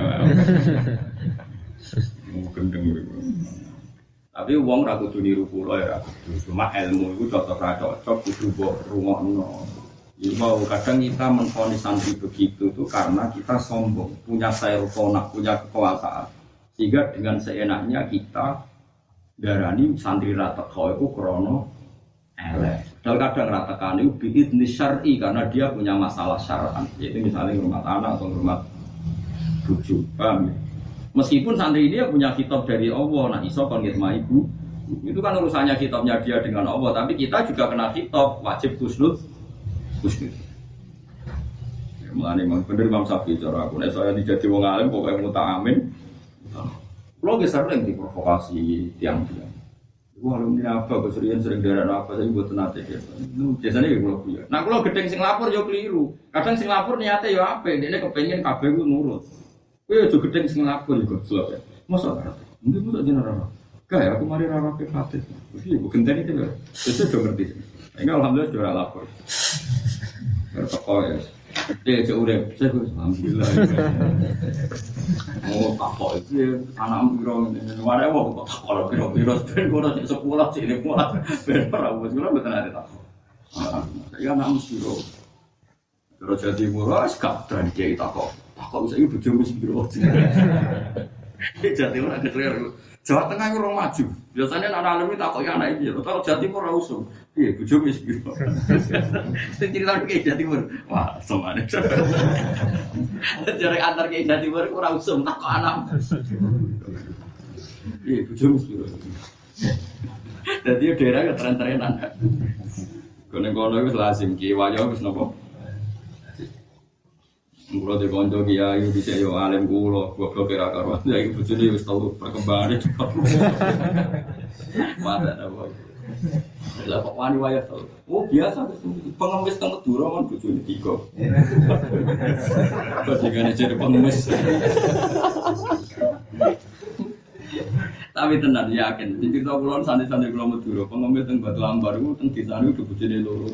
Speaker 1: Mau gendeng. Tapi uang ragu tuh niru pulau ya Cuma ilmu itu cocok cocok kudu rumah nol. Jadi mau kadang kita menfonis santri begitu tuh karena kita sombong, punya sayur punya kekuasaan. Sehingga dengan seenaknya kita darani santri rata kau itu krono elek. Dan kadang ratakan itu biidni syar'i karena dia punya masalah syar'an. Yaitu misalnya rumah anak atau rumah bujuk. Paham ya? Meskipun santri dia punya kitab dari Allah, nah iso kon ibu. Itu kan urusannya kitabnya dia dengan Allah, tapi kita juga kena kitab, wajib kusnud. Kusnud. Ya, Mulane bener Imam Syafi'i cara aku saya dijadi wong alim muta Kalau sering diprovokasi tiang-tiang. Lu ini apa? Keserian sering darah apa? Saya buat tenate ya. Biasanya ya kalau punya. Nah, kalau gedeng sing lapor yo keliru. Kadang sing lapor niatnya yo apa? Dia kepengen kabeh gue nurut. Gue juga gedeng sing lapor juga selesai. ya. Masa nggak? Mungkin masa jenar apa? Kayak aku mari rara ke fatih. Iya, bukan tadi itu ya. Itu udah ngerti. Ini alhamdulillah sudah lapor. Bertoko ya. Dia cek urep, saya alhamdulillah. Oh takok itu anak biro mana mau kok takok biro biro ben gue nanti sekolah ini muat ben bos gue betul ada takok. Ya anak biro. Terus jadi murah, dan dia takok. Takok bisa ibu jamus biro. Jadi orang kecil Jawa Tengah itu orang maju. Biasanya anak anak itu takut ya anak ini. Kalau Jawa Timur orang usung. Iya, bujuk mis gitu. Sing cerita ke Jawa Timur. Wah, semuanya. Jadi antar ke Jawa Timur orang usung takut anak. Iya, bujuk mis gitu. Jadi daerah ke tren-trenan. Kono-kono itu lazim kiwayo wis nopo. Kulo di konco kiai bisa yo alim kulo, goblok kira karuan. Ya iku bojone wis tau perkembangan itu. Mata apa? Lah kok wani waya tau. Oh biasa pengemis teng Madura kan bojone tiga. Dengan jadi pengemis. Tapi tenan yakin, jadi tau kulon santri-santri kulo Madura, pengemis teng Batu Ambar itu teng desa niku bojone loro.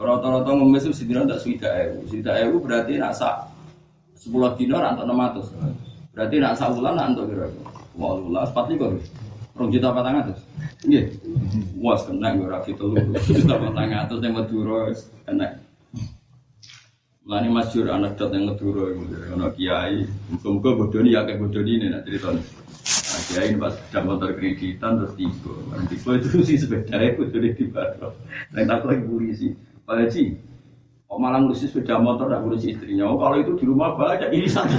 Speaker 1: Rata-rata ngemis itu sidina tak swida ewu. Swida ewu berarti nak sak sepuluh dino rantok enam ratus. Berarti nak sak bulan nak antok kira. Wah lulas empat likur. Rong juta patang atas. Iya. Was kena gue rapi telu. Juta patang atas yang Madura kena. Mulane masyur anak dot yang Madura ono kiai. Muga-muga bodoni ya kayak bodoni ini nak ceritanya. Nah, kiai pas sudah motor kreditan terus tiba. Tiba itu sih sepeda itu jadi tiba. Yang tak lagi polisi. Pak Haji, kok malah ngurusi sepeda motor, tidak ngurusi istrinya. Oh, kalau itu di rumah banyak, ini satu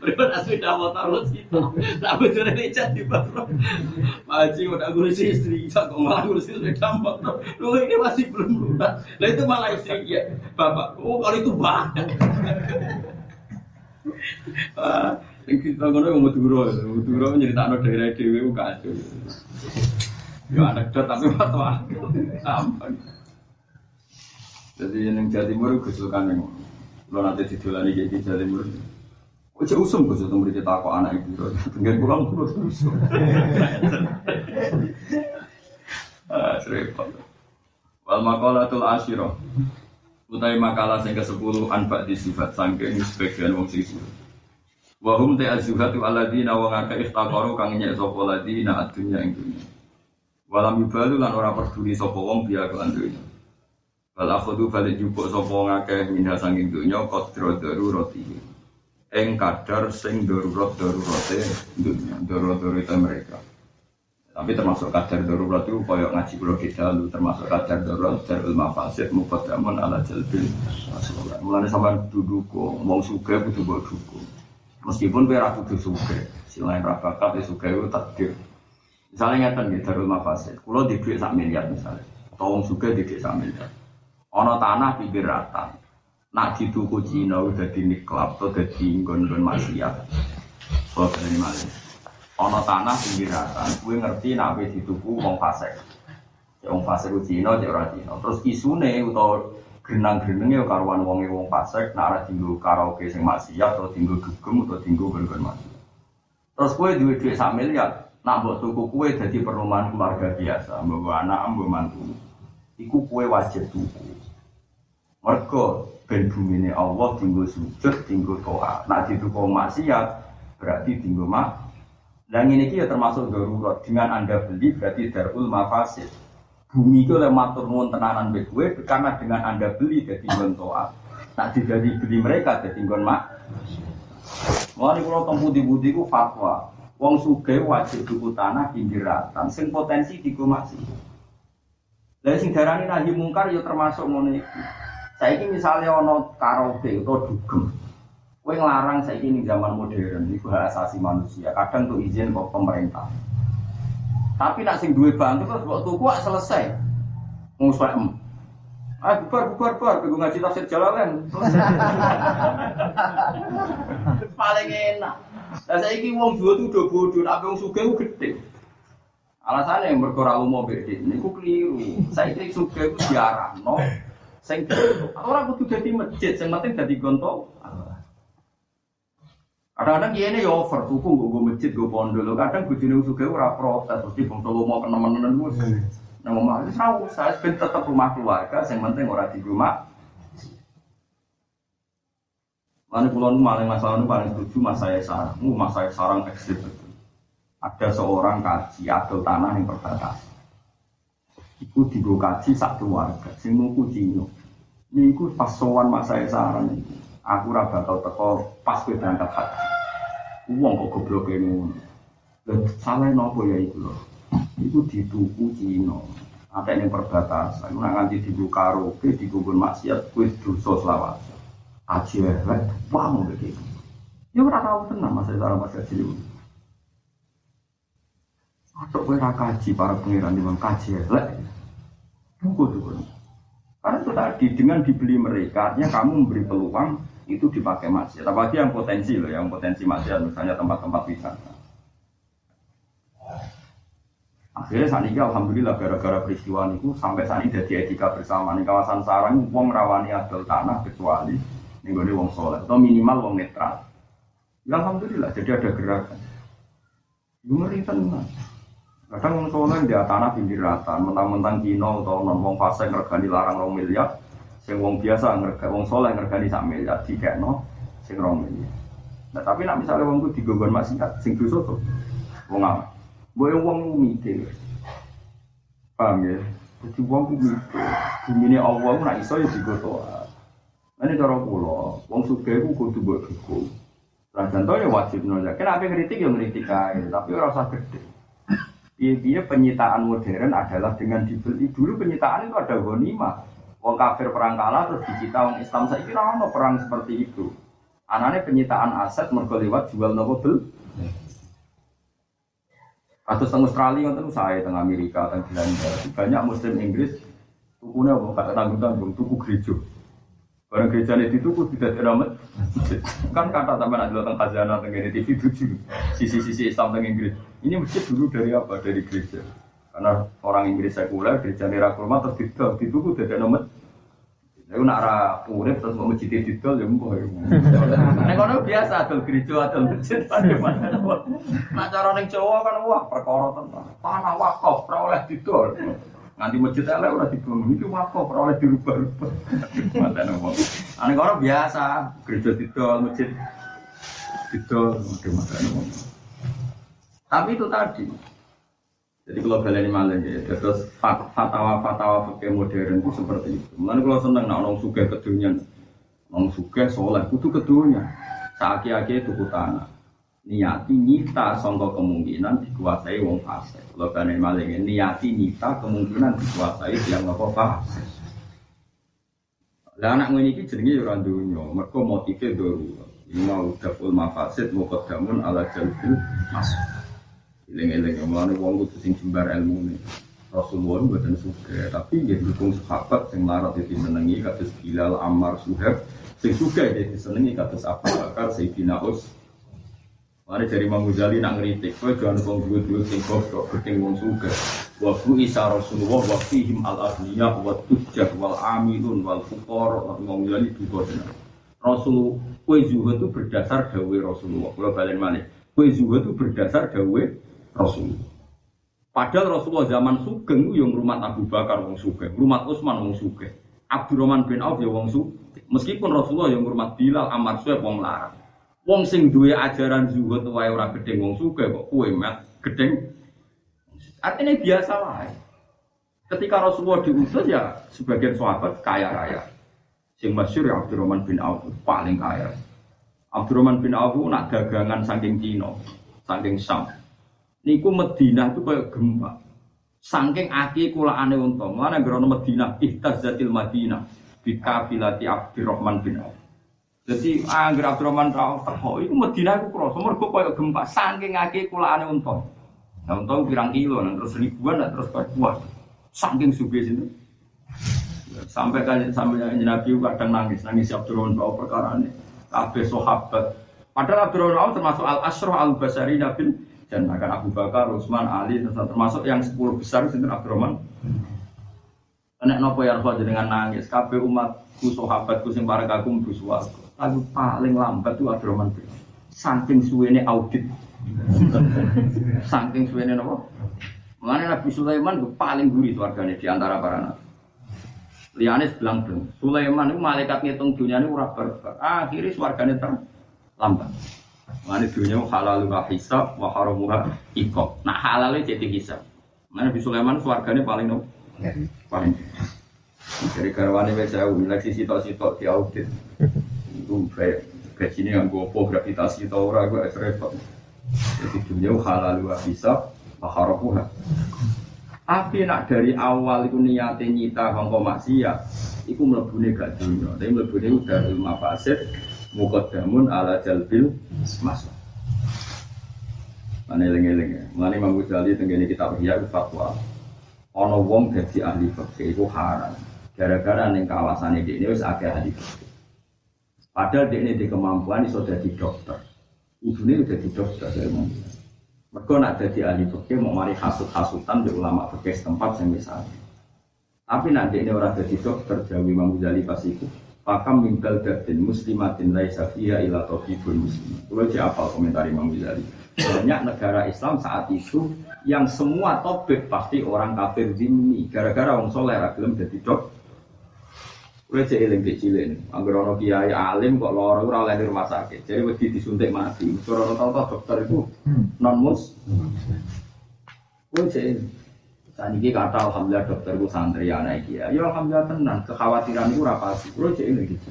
Speaker 1: Berikut sepeda motor lu situ, tak bocor ini jadi baru. Pak udah ngurusi istri, kok malah ngurusi sepeda motor. Lu ini masih belum lunas. Nah itu malah istri ya, bapak. Oh kalau itu banyak. Kita ngono wong Madura, Madura nyeritakno daerah dhewe ku. Ya anekdot tapi fatwa. Jadi yang Jawa Timur yang lo nanti didolani kayak di Jawa Timur. Anak. Tengger pulang terus. Ah, repot. Wal. Utai makalah sing ke-10 anfak di sifat sebagian sisi. Wahum te azuhatu aladina wa ngaka iftaqaru kang nyek sapa ladina adunya ing dunya. Walam yubalu lan ora peduli sapa wong biya kelan dunya. Wal akhudhu balik jupuk sapa ngakeh minha sanging dunya qadra darurati. Ing kadar sing darurat darurate dunya, darurat mereka. Tapi termasuk kadar darurat itu kaya ngaji kula kita termasuk kadar darurat darul mafasid muqaddamun ala jalbil. Mulane sampean duduk kok wong sugih kudu dukung. Meskipun kowe ra kudu sugih, selain ra ya sugih itu takdir. Misalnya ngeten gitu, Darul Mafasid. Kulo di duit sak miliar misalnya. Tolong juga di duit sak miliar. Ono tanah pinggir ratan. Nak dituku Cina udah di niklap atau di gon-gon maksiat. Kalau ini. Ono tanah pinggir ratan. Gue ngerti nak dituku wong fasek. Ya wong fasek ku Cina, ora Cina. Terus isune utawa grenang-grenenge ya karuan wonge wong fasek nak ora dinggo karaoke sing maksiat atau dinggo dugem atau dinggo gon-gon. Terus gue duit duit sak miliar, Nak buat tuku kue jadi perumahan keluarga biasa, bawa anak, bawa mantu. Iku kue wajib tuku. Mereka ben ini Allah tinggal sujud, tinggal toa. Nak dituku maksiat berarti tinggal mak. Dan ini kia termasuk darurat. Dengan anda beli berarti darul mafasid. Bumi itu oleh matur nuwun tenanan be kue karena dengan anda beli jadi tinggal toa. Nak tidak dibeli mereka jadi tinggal mak. Mulai kalau tempu di budi fatwa, Wong suge wajib tuku tanah pinggiratan, sing potensi digomasi. Lah sing darani nahi mungkar ya termasuk ngono iki. Saiki misalnya ono karaoke atau dugem. Kowe nglarang saiki ning zaman modern iku hak asasi manusia. Kadang tuh izin kok pemerintah. Tapi nak sing duwe bantu terus kok tuku selesai. Nguswek em. Ah bubar bubar bubar gue ngaji tafsir Jalalain. Paling enak. Lah saiki wong dua tuh udah bodoh, tapi wong sugih ku gede. Alasannya yang berkorak umum beda, ini ku keliru. Saya kira suge ku no. Sing orang kudu jadi masjid, yang penting jadi gontok. Kadang-kadang dia ini ya over, tuku gue gue masjid, gue pondok. Kadang gue jenis suge ora protes, terus di bongso mau kena menen gue. Nah, ngomong, saya tetap rumah keluarga, yang penting orang di rumah. Lalu pulau nu paling masalah nu paling setuju mas saya sarang, nu mas saya sarang ekstrim betul. Ada seorang kaji atau tanah yang perbatasan. Iku digo kaji sak keluarga, sing nuku Cino. Niku pas sowan mas saya sarang itu. Aku raba tau teko pas gue berangkat haji. Uang kok goblok ini. Dan salah nopo ya itu loh. Iku dituku Cino. Ada yang perbatasan. Nak nganti digo karaoke, digo maksiat, kue dosa selawat aji elek, wah mau begitu. Ya ora tahu tenang masa cara mas kaji itu. Atau gue kaji para pengiran di kaji elek. Buku tuh. Karena itu tadi dengan dibeli mereka, artinya kamu memberi peluang itu dipakai masjid. Apalagi yang potensi loh, yang potensi masjid, misalnya tempat-tempat wisata. Akhirnya saat ini alhamdulillah gara-gara peristiwa itu sampai saat ini jadi etika bersama di kawasan sarang uang rawani adol tanah kecuali ini wong soleh atau minimal wong netral. Ya alhamdulillah jadi ada gerakan. Ngeri tenang. Kadang wong soleh dia tanah pinggir rata, mentang-mentang Cina atau non wong fase ngergani larang rong miliar, sing wong biasa ngergani wong soleh ngergani sak miliar no, sing rong miliar. Nah tapi nak misalnya wong itu digogon masih sing dosa tuh, wong apa? Boy wong mikir, paham ya? Jadi wong mikir, ini Allah nak iso ya digotoa. Ini cara pulau, wong suge ku kudu buat buku. Nah contoh ya wajib nolak. Kenapa kritik ya kritik aja, tapi orang usah gede. Iya penyitaan modern adalah dengan dibeli dulu penyitaan itu ada gonima. Wong kafir perang kalah terus dicita wong Islam saya kira ono perang seperti itu. Anaknya penyitaan aset mergo lewat jual nopo bel. Atau teng Australia itu saya tengah Amerika teng Belanda banyak Muslim Inggris tukunya mau kata tanggung tanggung tuku gereja. Barang gereja ini dituku tidak teramat. Kan kata teman adalah tentang khazanah tentang TV tujuh sisi-sisi Islam tentang Inggris. Ini masjid dulu dari apa? Dari gereja. Karena orang Inggris sekuler, gereja nira kurma terus dituku tidak nomor. Lalu nak arah urip terus mau masjid didol ya mungkin. Nek kono biasa adol gereja adol masjid pada mana. Nak cara ning Jawa kan wah perkara tentang tanah wakaf ora oleh didol. Nanti masjid elek ora dibangun iki apa ora oleh dirubah-rubah. Mata nopo. Ane orang biasa, gereja didol, masjid didol, mata nopo. Tapi itu tadi. Jadi kalau ini malah ya, terus fatwa-fatwa fakir modern itu seperti itu. Mulanya kalau seneng nak orang suka kedunya, orang suka soleh, kudu kedunya. Saki-aki itu tanah niati nyita songko kemungkinan dikuasai wong fase. Kalau kalian maling niati nyita kemungkinan dikuasai yang nopo fase. Lah anak ini jenenge ora dunya, mergo motive dulu. Ini mau dapul mafasid mau kedamun ala jalbil masuk. Eling-eling mulane wong kudu sing jembar ilmu nih. Rasulullah buatan suka, tapi dia dukung sahabat yang larat itu senengi kados Bilal Ammar Suhaib sing suka dia disenengi kados Abu Bakar Sayyidina Us. Mari dari Imam Ghazali nak ngeritik, kowe jangan wong duwe-duwe sing goblok gedeng wong suka. Wa bu isa Rasulullah wa fihim al aghniya wa tujjar wal amilun wal fuqara Imam Ghazali juga tenan. Rasul kue zuhud itu berdasar dawe Rasulullah. Kalau balen mana? Kue zuhud itu berdasar dawe Rasulullah. Padahal Rasulullah zaman Sugeng yang rumah Abu Bakar wong Sugeng, rumah Utsman wong Sugeng, Abdurrahman bin Auf ya wong Sugeng. Meskipun Rasulullah yang rumah Bilal Ammar Suhaib wong larang. Wong sing duwe ajaran zuhud wae ora gedeng wong Sugeng kok kue mat gedeng. Artinya biasa wae. Ketika Rasulullah diutus ya sebagian sahabat kaya raya. Sing masyhur ya Abdurrahman bin Auf paling kaya. Abdurrahman bin Auf nak dagangan saking Cina, saking Sam niku Medina itu kayak gempa. Saking aki kula ane unta. Mulane grono Medina ihtazzatil Madinah bi kafilati Abdurrahman bin Auf. Jadi angger Abdurrahman Auf teko iku Medina iku krasa mergo kayak gempa saking aki kula ane unta. Nah, unta pirang kilo, nah, terus ribuan, nah, terus kuat. Saking suge sini. Sampai kan sampai Nabi kadang nangis, nangis Abdurrahman bin Auf perkara ini. Kabeh sahabat. Padahal Abdurrahman Auf termasuk al Asroh al Basari Nabi dan akan Abu Bakar, Utsman, Ali, termasuk yang 10 besar itu Abdurrahman. Enak nopo ya Rasul dengan nangis, kabeh umatku sahabatku sing para kagum buswa. Lagu paling lambat itu Abdurrahman bin Saking suwene audit. Saking suwene nopo? Mengenai Nabi Sulaiman itu paling gurih warganya di antara para nabi. Lianis bilang dong, Sulaiman itu malaikat ngitung dunia ini urah berkar. Akhirnya warganya terlambat. Mana dunia halal wa hisab wa haramuha ikob. Nah halalnya jadi hisab. Mana di Sulaiman suarganya paling no, paling. Dari karwane wes saya seleksi sitok-sitok di audit. Itu kayak sini yang gue gravitasi tau ora gue repot. Jadi dunia halal wa hisab wa haramuha. Tapi nak dari awal itu niatnya nyita kongko maksiat, itu melebuni gak dunia. Tapi melebuni udah ilmu fasid, muqaddamun ala jalbil masuk. Mana eling-eling ya. Mana Imam Ghazali tenggene kitab Ihya fatwa. Ono wong dadi ahli fikih iku haram. Gara-gara ning kawasan ini wis akeh ahli fikih. Padahal dia ini di kemampuan iso dadi dokter. Ibune udah di dokter dari Imam Mereka nak jadi ahli fikih mau mari hasut-hasutan di ulama fikih setempat yang misalnya. Tapi nanti ini orang jadi dokter jauh Imam Ghazali pas itu Pakam mimbal datin muslimatin laisa fiha ila tobibun muslim. Kalau apa komentar Imam Ghazali. Banyak negara Islam saat itu yang semua topik pasti orang kafir zimmi. Gara-gara orang soleh ragilem jadi dok. Gue cek eling kecilin. Angger ono kiai alim kok loro ora oleh di rumah sakit. Jadi wedi disuntik mati. Suara tau dokter itu non mus. Gue cek saat ini kata alhamdulillah dokter gue santri anak iki ya. Ya alhamdulillah tenang. Kekhawatiran itu apa sih? Lo cek ini gitu.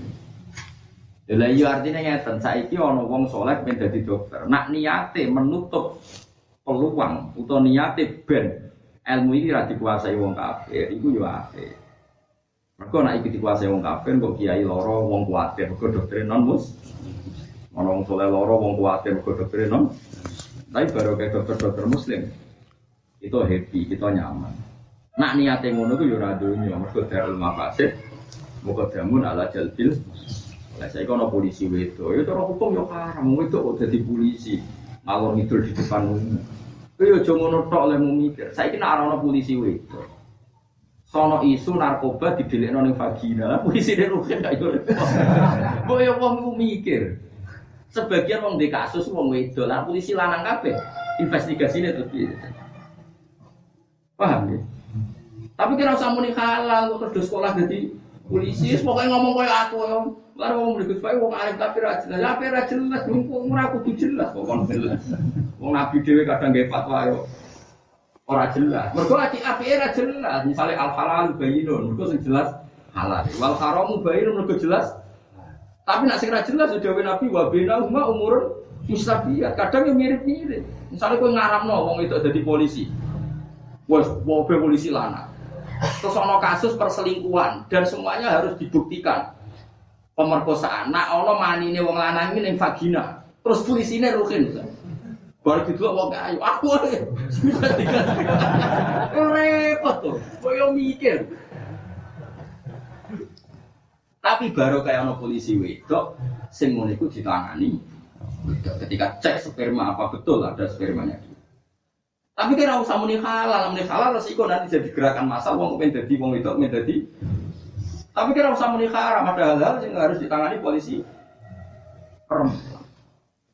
Speaker 1: Lah iya artinya ngeten, saiki ana wong soleh pengen dadi dokter. Nak niate menutup peluang utawa niate ben ilmu ini ra dikuasai wong kafir, iku yo apik. Mergo nek iki dikuasai wong kafir kok kiai loro wong kuwatir, mergo dokter non mus. Ana wong soleh loro wong kuwatir, mergo dokter non. Tapi baru kayak dokter-dokter muslim itu happy, kita nyaman. Nak niate ngono ku yo ora donya, mergo darul mafasid muqaddamun ala jalbil. Lah saya kono polisi wedo, itu orang hukum yo haram, itu kok jadi polisi. Ngalor ngidul di depan umum. Yo aja ngono tok lek mau mikir. Saiki nek ana polisi wedo. Sono isu narkoba didelikno ning vagina. Polisi dek rugen gak yo. Mbok yo wong mikir. Sebagian wong di kasus wong wedo, lah polisi lanang kabeh. Investigasinya terus? Paham ya? Tapi kira usah muni halal kok terus sekolah jadi polisi, pokoknya ngomong kayak aku ya. Lalu ngomong berikut baik, wong alim tapi ra jelas, tapi ra jelas, wong ora kudu jelas, pokoknya jelas. Wong nabi dhewe kadang nggih fatwa yo. Ora jelas. Mergo ati apike ra jelas. Misale al halal bayinun, mergo sing jelas halal. Wal haramu bayinun jelas. Tapi nak sing ra jelas sudah nabi wa bainahuma umurun mustabiyat. Kadang yo mirip-mirip. Misalnya kowe ngaramno wong itu jadi polisi. Wes, mobil polisi lana. Terus ono kasus perselingkuhan dan semuanya harus dibuktikan. Pemerkosaan. Nah, ono manine wong lanang ini yang vagina. Terus polisinya rukin. Baru gitu wong ayu, aku repot tuh, koyo mikir. Tapi baru kayak ono polisi wedok, sing ngono iku ditangani. Ketika cek sperma apa betul ada spermanya dia. Tapi kira usah muni halal, muni halal resiko nanti jadi gerakan massa wong kepen dadi wong wedok kepen dadi. Tapi kira usah muni haram ada hal-hal yang harus ditangani polisi perempuan.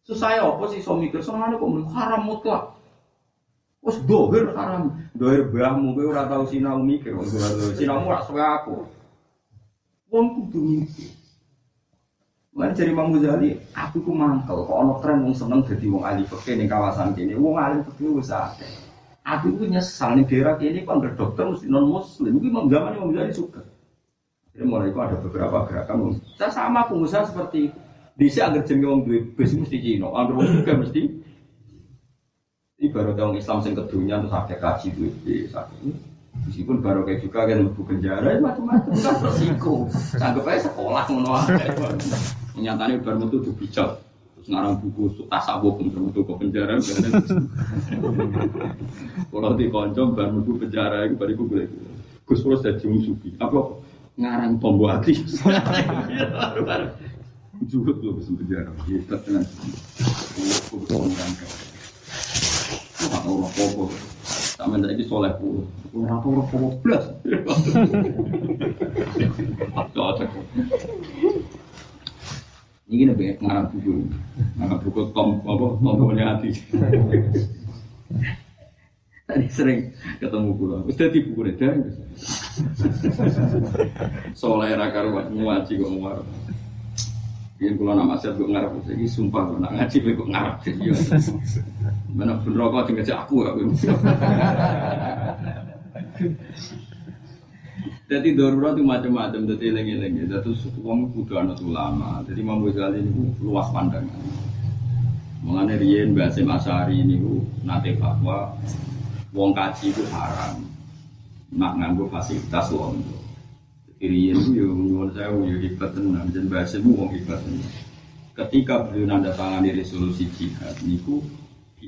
Speaker 1: Susah ya apa sih so mikir soalnya kok muni haram mutlak. Wes dohir haram, dohir bahmu kowe ora tau sinau mikir, ora tau sinau ora aku. Wong kudu mikir. Mana jadi Imam Ghazali, aku ku mangkel kok ono tren wong seneng dadi wong ahli fikih ning kawasan kene. Wong ahli fikih wis akeh. Aku ku nyesal ning daerah kene kok anggere dokter mesti non muslim. Iki Imam zaman Imam Ghazali suka. Jadi mulai itu ada beberapa gerakan. Saya sama pengusaha seperti itu. Bisa agar jenenge wong duwe bis mesti Cina, agar wong juga mesti ini baru tahun Islam sing kedunya terus ada kaji duwe bis. Meskipun baru kayak juga kan lebu penjara macam-macam kan resiko. Sanggup aja sekolah ngono ae. Nyatane bar metu dibijak. Terus ngarang buku tasawuf untuk metu ke penjara. Kalau di konco bar metu penjara itu bariku gue. Gus Pros jadi musuhi. Apa ngarang tombo hati. Juga tuh bisa penjara. Hebat tenan. Wah, orang popo. Sama iki soleh puluh. Ora tau ora popo blas. Cocok. Ini nabi ngarang buku, ngarang buku tom apa tombolnya hati. Tadi sering ketemu guru, wis dadi buku redar. Soleh ra karuan ngaji kok ngarep. Yen kula nak maksiat kok ngarep iki sumpah nak ngaji kok ngarep. Iya. Mana pun rokok sing ngajak aku aku. Jadi darurat itu macam-macam, jadi lengi-lengi. Jadi uang kudu anak ulama. Jadi Imam Ghazali ini luas pandangan. Mengenai Rien Basim Asari ini nate fatwa, wong kaji itu haram. Nak nganggo fasilitas londo. Jadi Rien itu yo nyuwun saya yo hebat tenan, dan Basim wong hebat. Ketika beliau nanda tangani resolusi jihad niku di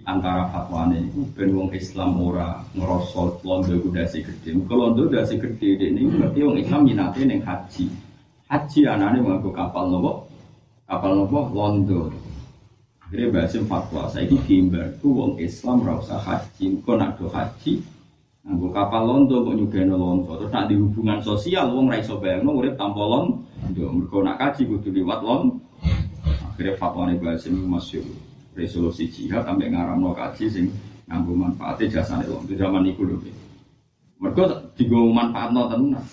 Speaker 1: antara fatwane itu ben wong Islam ora ngerosot londo ku dasi gede. Kalau londo dasi gede ini berarti wong Islam minate ning haji. Haji anane nganggo kapal nopo? Kapal nopo? Londo. Akhirnya bahasin fatwa, saya ini diimbar ku wong Islam ora usah haji, kok nak do haji nganggo kapal londo kok nyugeno londo. Terus nak di hubungan sosial wong ra iso bayangno urip tanpa londo. Mergo nak kaji kudu liwat londo. Akhirnya fatwane bahasin masyhur resolusi jihad sampai ngaramno kaji sing nganggo manfaatnya jasane wong itu zaman iku lho. Mergo digo manfaatno tenan.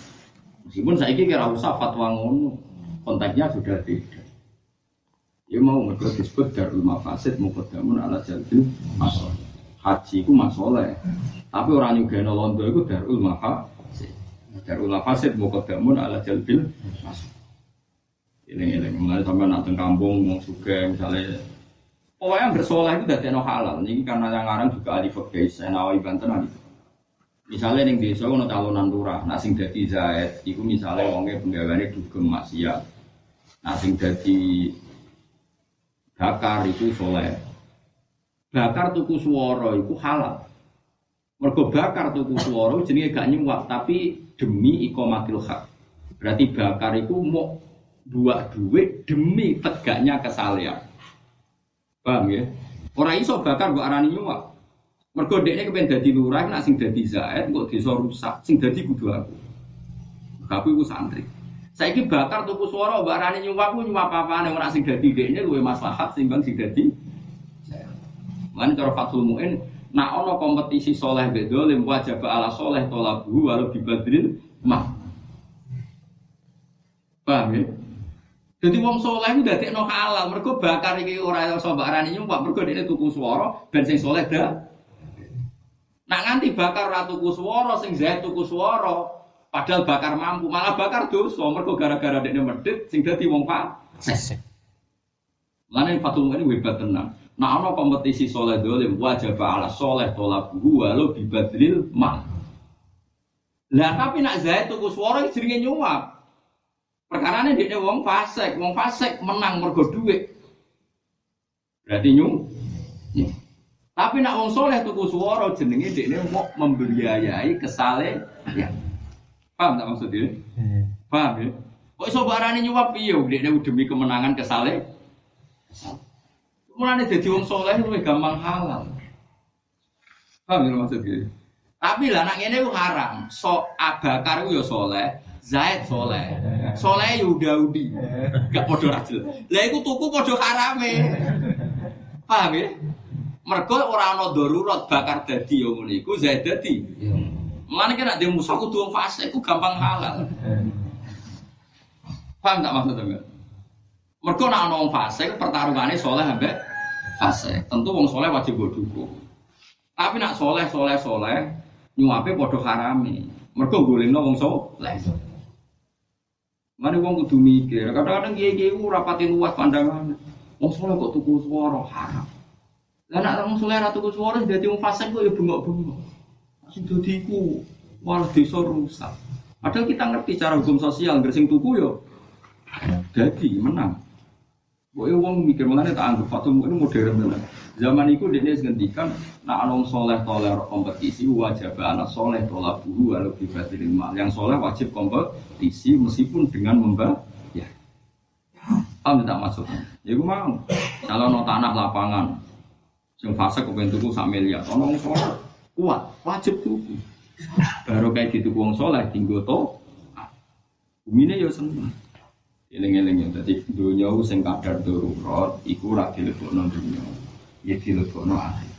Speaker 1: Meskipun saiki kira usah fatwa ngono, konteksnya sudah beda. Ya mau mergo disebut darul mafasid muqaddamun ala jalbil masalah. Haji ku masalah. Tapi orang nyugeno londo iku darul mafasid. Darul mafasid muqaddamun ala jalbil masalah. Ini ini, mulai sampai nak kampung mau suka misalnya Pokoknya bersolah itu dari halal. Ini karena yang ngarang juga ahli fikih, saya nawai banten ahli. Misalnya yang desa ono calonan lurah, nah sing dadi zaid, iku misalnya wongnya penggawaannya dugem maksiat. Nah sing bakar itu soleh. Bakar tuku suara itu halal. Mergo bakar tuku suara jenenge gak nyuwak tapi demi ikomatil hak. Berarti bakar itu mau dua duit demi tegaknya kesalahan. Paham ya? Orang iso bakar kok arani nyuwak. Mergo dekne kepen dadi lurah nak sing dadi zaid kok desa rusak, sing dadi kudu aku. Aku iku santri. Saiki bakar tuku swara mbak arani nyuwak ku nyuwak apa-apane ora sing dadi dekne luwe maslahat timbang sing dadi Lan cara Fathul Muin nak ana kompetisi soleh bedo lim wajib ala soleh tolabu walau bibadrin mah. Paham ya? Jadi wong soleh itu dari no halal, mereka bakar iki orang yang sobat rani nyumpah, mereka dia tuku suara, ben sing soleh dah. Nak nganti bakar ratu tuku sing zait tuku suara, padahal bakar mampu, malah bakar dosa, mereka gara-gara dia medit, sing dadi wong pak. Mana yang fatul ini hebat tenang. Nah, ono kompetisi soleh dolim, wajib ala soleh tolak gua lo bibadril mah. Lah tapi nak zait tuku suara, jenenge nyuap. Perkara ini dia wong fasek, wong fasek menang mergo duit. Berarti nyu.
Speaker 2: Tapi nak wong soleh tuku suara jenenge dekne mau membiayai kesale ya. Paham tak maksudnya? Paham ya? Kok iso barani nyuap piye dekne demi kemenangan kesale? Mulane dadi wong soleh luwih gampang halal. Paham ya maksudnya? Tapi lah nak ngene haram. So Abakar ku ya soleh, Zaid soleh. Soleh ya Daudi. Gak padha rajel. Lah iku tuku padha harame. Paham ya? Mergo ora ana darurat bakar dadi ya ngono iku Zaid dadi. Mana kira dia musuh wong fasik ku gampang halal. Paham tak maksudnya? Mergo nek ana wong soleh ambek fasik. Tentu wong soleh wajib dukung. Tapi nak soleh soleh soleh nyuape padha harame. Mergo golekno wong soleh. Mari wong kudu mikir. Kadang-kadang kiai-kiai ora pati luas pandangan. Wong soleh kok tuku swara haram. Lah nek wong soleh ra tuku swara dadi wong fasik kok ya bengok-bengok. Sing dadi malah desa rusak. Padahal kita ngerti cara hukum sosial, gersing tuku yo jadi menang. Boy wong mikir mengenai tak anggap Fatum ini modern tenan. Zaman itu dia ngendikan nak anong soleh toler kompetisi wajib anak soleh tolak buhu walau dibatilin mal. Yang soleh wajib kompetisi meskipun dengan membah ya. Paham tidak maksudnya? Ya gue mau. Kalau no tanah lapangan, yang fase kepengen tuku sak miliar, ono wong soleh kuat, wajib tuku. Baru kayak gitu wong soleh tinggal to, bumi ya seneng. Eling-eling ya, jadi dunia sing kadar darurat, iku ora dilebokno dunia, ya dilebokno akhir.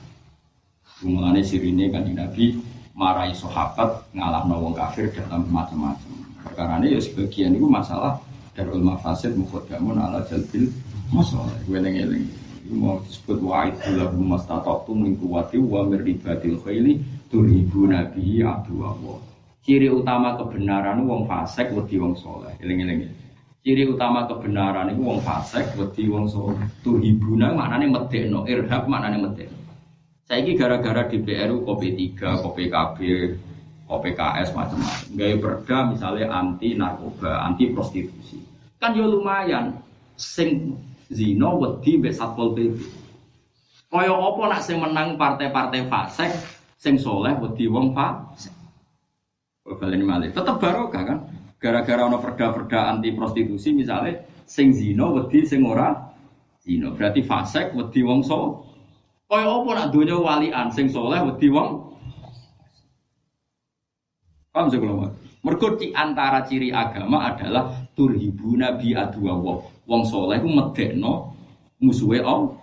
Speaker 2: Mulane sirine kan Nabi marahi sahabat ngalahno wong kafir dalam macam-macam. Ini ya sebagian itu masalah darul mafasid mukhadamun ala jalbil masalah. Eling-eling. Itu mau disebut wa'id lahum mastata'tum min quwwati wa ribatil khayli turibu nabi abdu Allah. Ciri utama kebenaran wong fasik wedi wong soleh. Eling-eling. Ciri utama kebenaran itu wong fasik wedi wong soleh. Tuhibuna maknane medekno, irhab maknane medekno. Saiki gara-gara DPR kopi 3, kopi KB, OPKS macam-macam. Gaya perda misalnya anti narkoba, anti prostitusi. Kan yo lumayan sing zino wedi mbek Satpol PP. Kaya apa nak sing menang partai-partai fasik sing soleh wedi wong fasik. Balen malih. Tetep barokah kan? Gara-gara ana perda-perda anti prostitusi misalnya sing zino wedi sing ora zino. Berarti fasik wedi wong soleh. Kaya apa nak donya walian sing soleh wedi wong Paham sih kalau Mergo di antara ciri agama adalah turhibu nabi adu Allah. Wong soleh ku medekno musuhe Allah.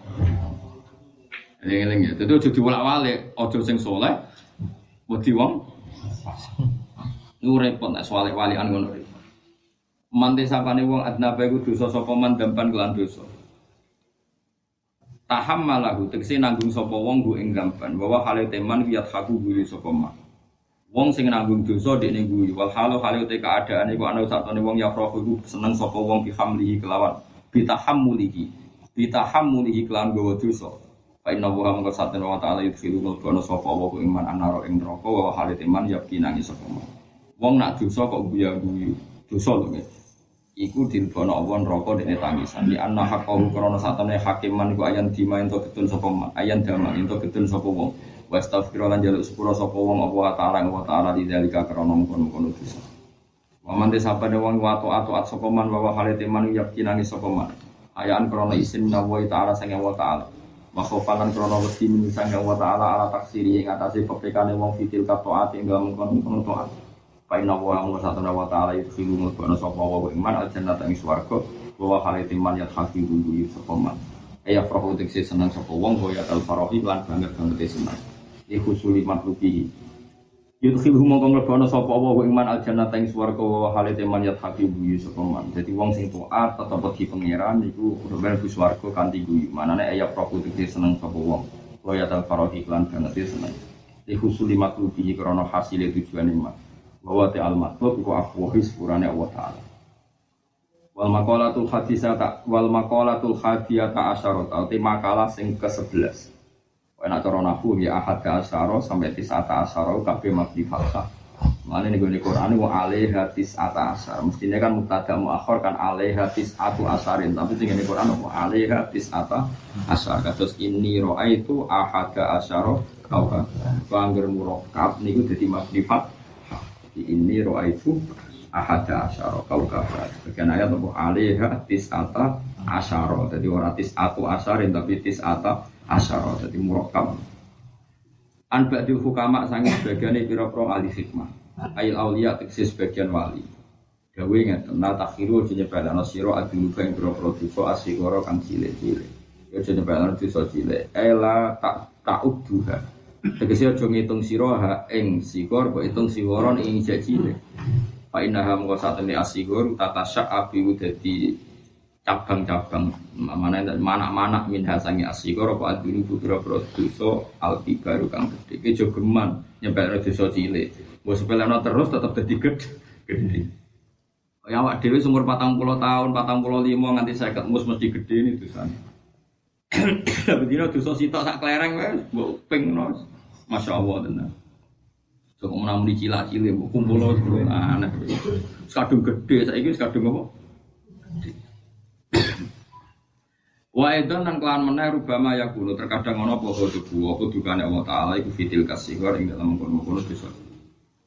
Speaker 2: Eling-eling ya. Dadi aja diwolak-walik, aja sing soleh wedi wong Iku repot nek soal walian ngono iki. Mante sapane wong adnaba iku dosa sapa man dampan kelan dosa. Taham malahu tegese nanggung sapa wong go ing gampan bahwa hale teman wiyat haku guyu sapa man. Wong sing nanggung dosa dekne guyu wal halu hale te keadaan iku ana satone wong ya iku seneng sapa wong bi hamlihi kelawan bitahammulihi bitahammulihi kelan gawa dosa. Fa inna wa mangka satene wa ta'ala yudkhilu mulkono sapa wa iman anaro ing neraka wa hale teman yakinangi sapa man. Wong nak dosa kok guyu-guyu. Dosa lho nggih. iku dilbono Allah neraka dene tangisan. Di anna haqqahu krana satane hakiman iku ayan dima ento getun sapa man ayan damang ento getun sapa wong. Wa astaghfir lan jaluk sepura sapa wong apa taala wa taala di dalika krana mungkon-mungkon dosa. Wa man desapane wong wa taat at sapa man wa halite man yakinani sapa man. Ayaan krana isin nawa taala sang wa taala. Wa khofalan krana wedi min sang wa taala ala taksiri ing atase pepekane wong fitil katoat ing dalam mungkon-mungkon taat Paina wa amu satu nawa ta'ala itu khilu mutbana sopa wa iman al jannah tangi suarga Wa khaliti man yat haki buyu sopa man. Ayah prohu tiksi senang sopa wong Wa yat al farohi lan banget banget senang Iku suli maklukihi Yudkhilhu mongko nglebana sapa wa iman al jannah tangi suarga Wa khaliti man yat haki buyu sopa man. Jadi wong sing taat tetep wedi pangeran Iku udah bu suarga kanti guyu. Manane ayah prohu tiksi senang sopa wong. Wa yat al farohi lan banget senang Iku suli maklukihi krono hasilnya tujuan iman bahwa te al matlub iku afwahi sepurane Allah taala wal maqalatul hadisata wal maqalatul hadiyata asyarat atau makalah sing ke-11 Enak cara nahu ya ahad ke asyara sampai tisata asyara kabeh mabdi falsah Mana nih gue Quran wa alih hadis atas asar. Mestinya kan mubtada muakhir kan alih hadis atu asarin. Tapi tinggal di Quran wa alih hadis ata asar. Kados ini roa itu ahada asaro kau kan. Bangger murokab niku jadi makrifat. Ini roa itu ahada asaro kau kan. Bagian ayat alih hadis ata asaro. Jadi orang tis atu asarin tapi tis ata asaro. Jadi murokab. An ba'dil hukama sangi sebagian pira-pira ahli hikmah. Ail aulia tegese sebagian wali. Gawe ngeten na takhiru aja nyebelano sira aduluba ing pira-pira dosa asigara kang cilik-cilik. Ya aja nyebelano dosa cilik. Ela tak ta'udduha. Tegese aja ngitung sira ha ing sigor kok hitung sigoron ing cilik. Pak inaha mengko satene asigor tata syak api dadi cabang-cabang. Mana mana-mana min hasangi asigor apa adunu putra dosa alti baru kang gede ki jogeman nyebek dosa cilik. Mbok sepeleno terus tetap dadi gede ya awak dhewe umur 40 tahun 45 nganti 50 mus mesti gede ini dosane tapi dina dosa sitok sak klereng wis mbok ping Masya Allah tenan Coba menamun di cilik-cilik, kumpul aneh. Sekadung gede, saya ini sekadung apa? Wa edan nang kelan meneh rubama ya kuno terkadang ono apa kudu apa dukane Allah taala iku fitil kasihor ing dalam kono-kono dosa.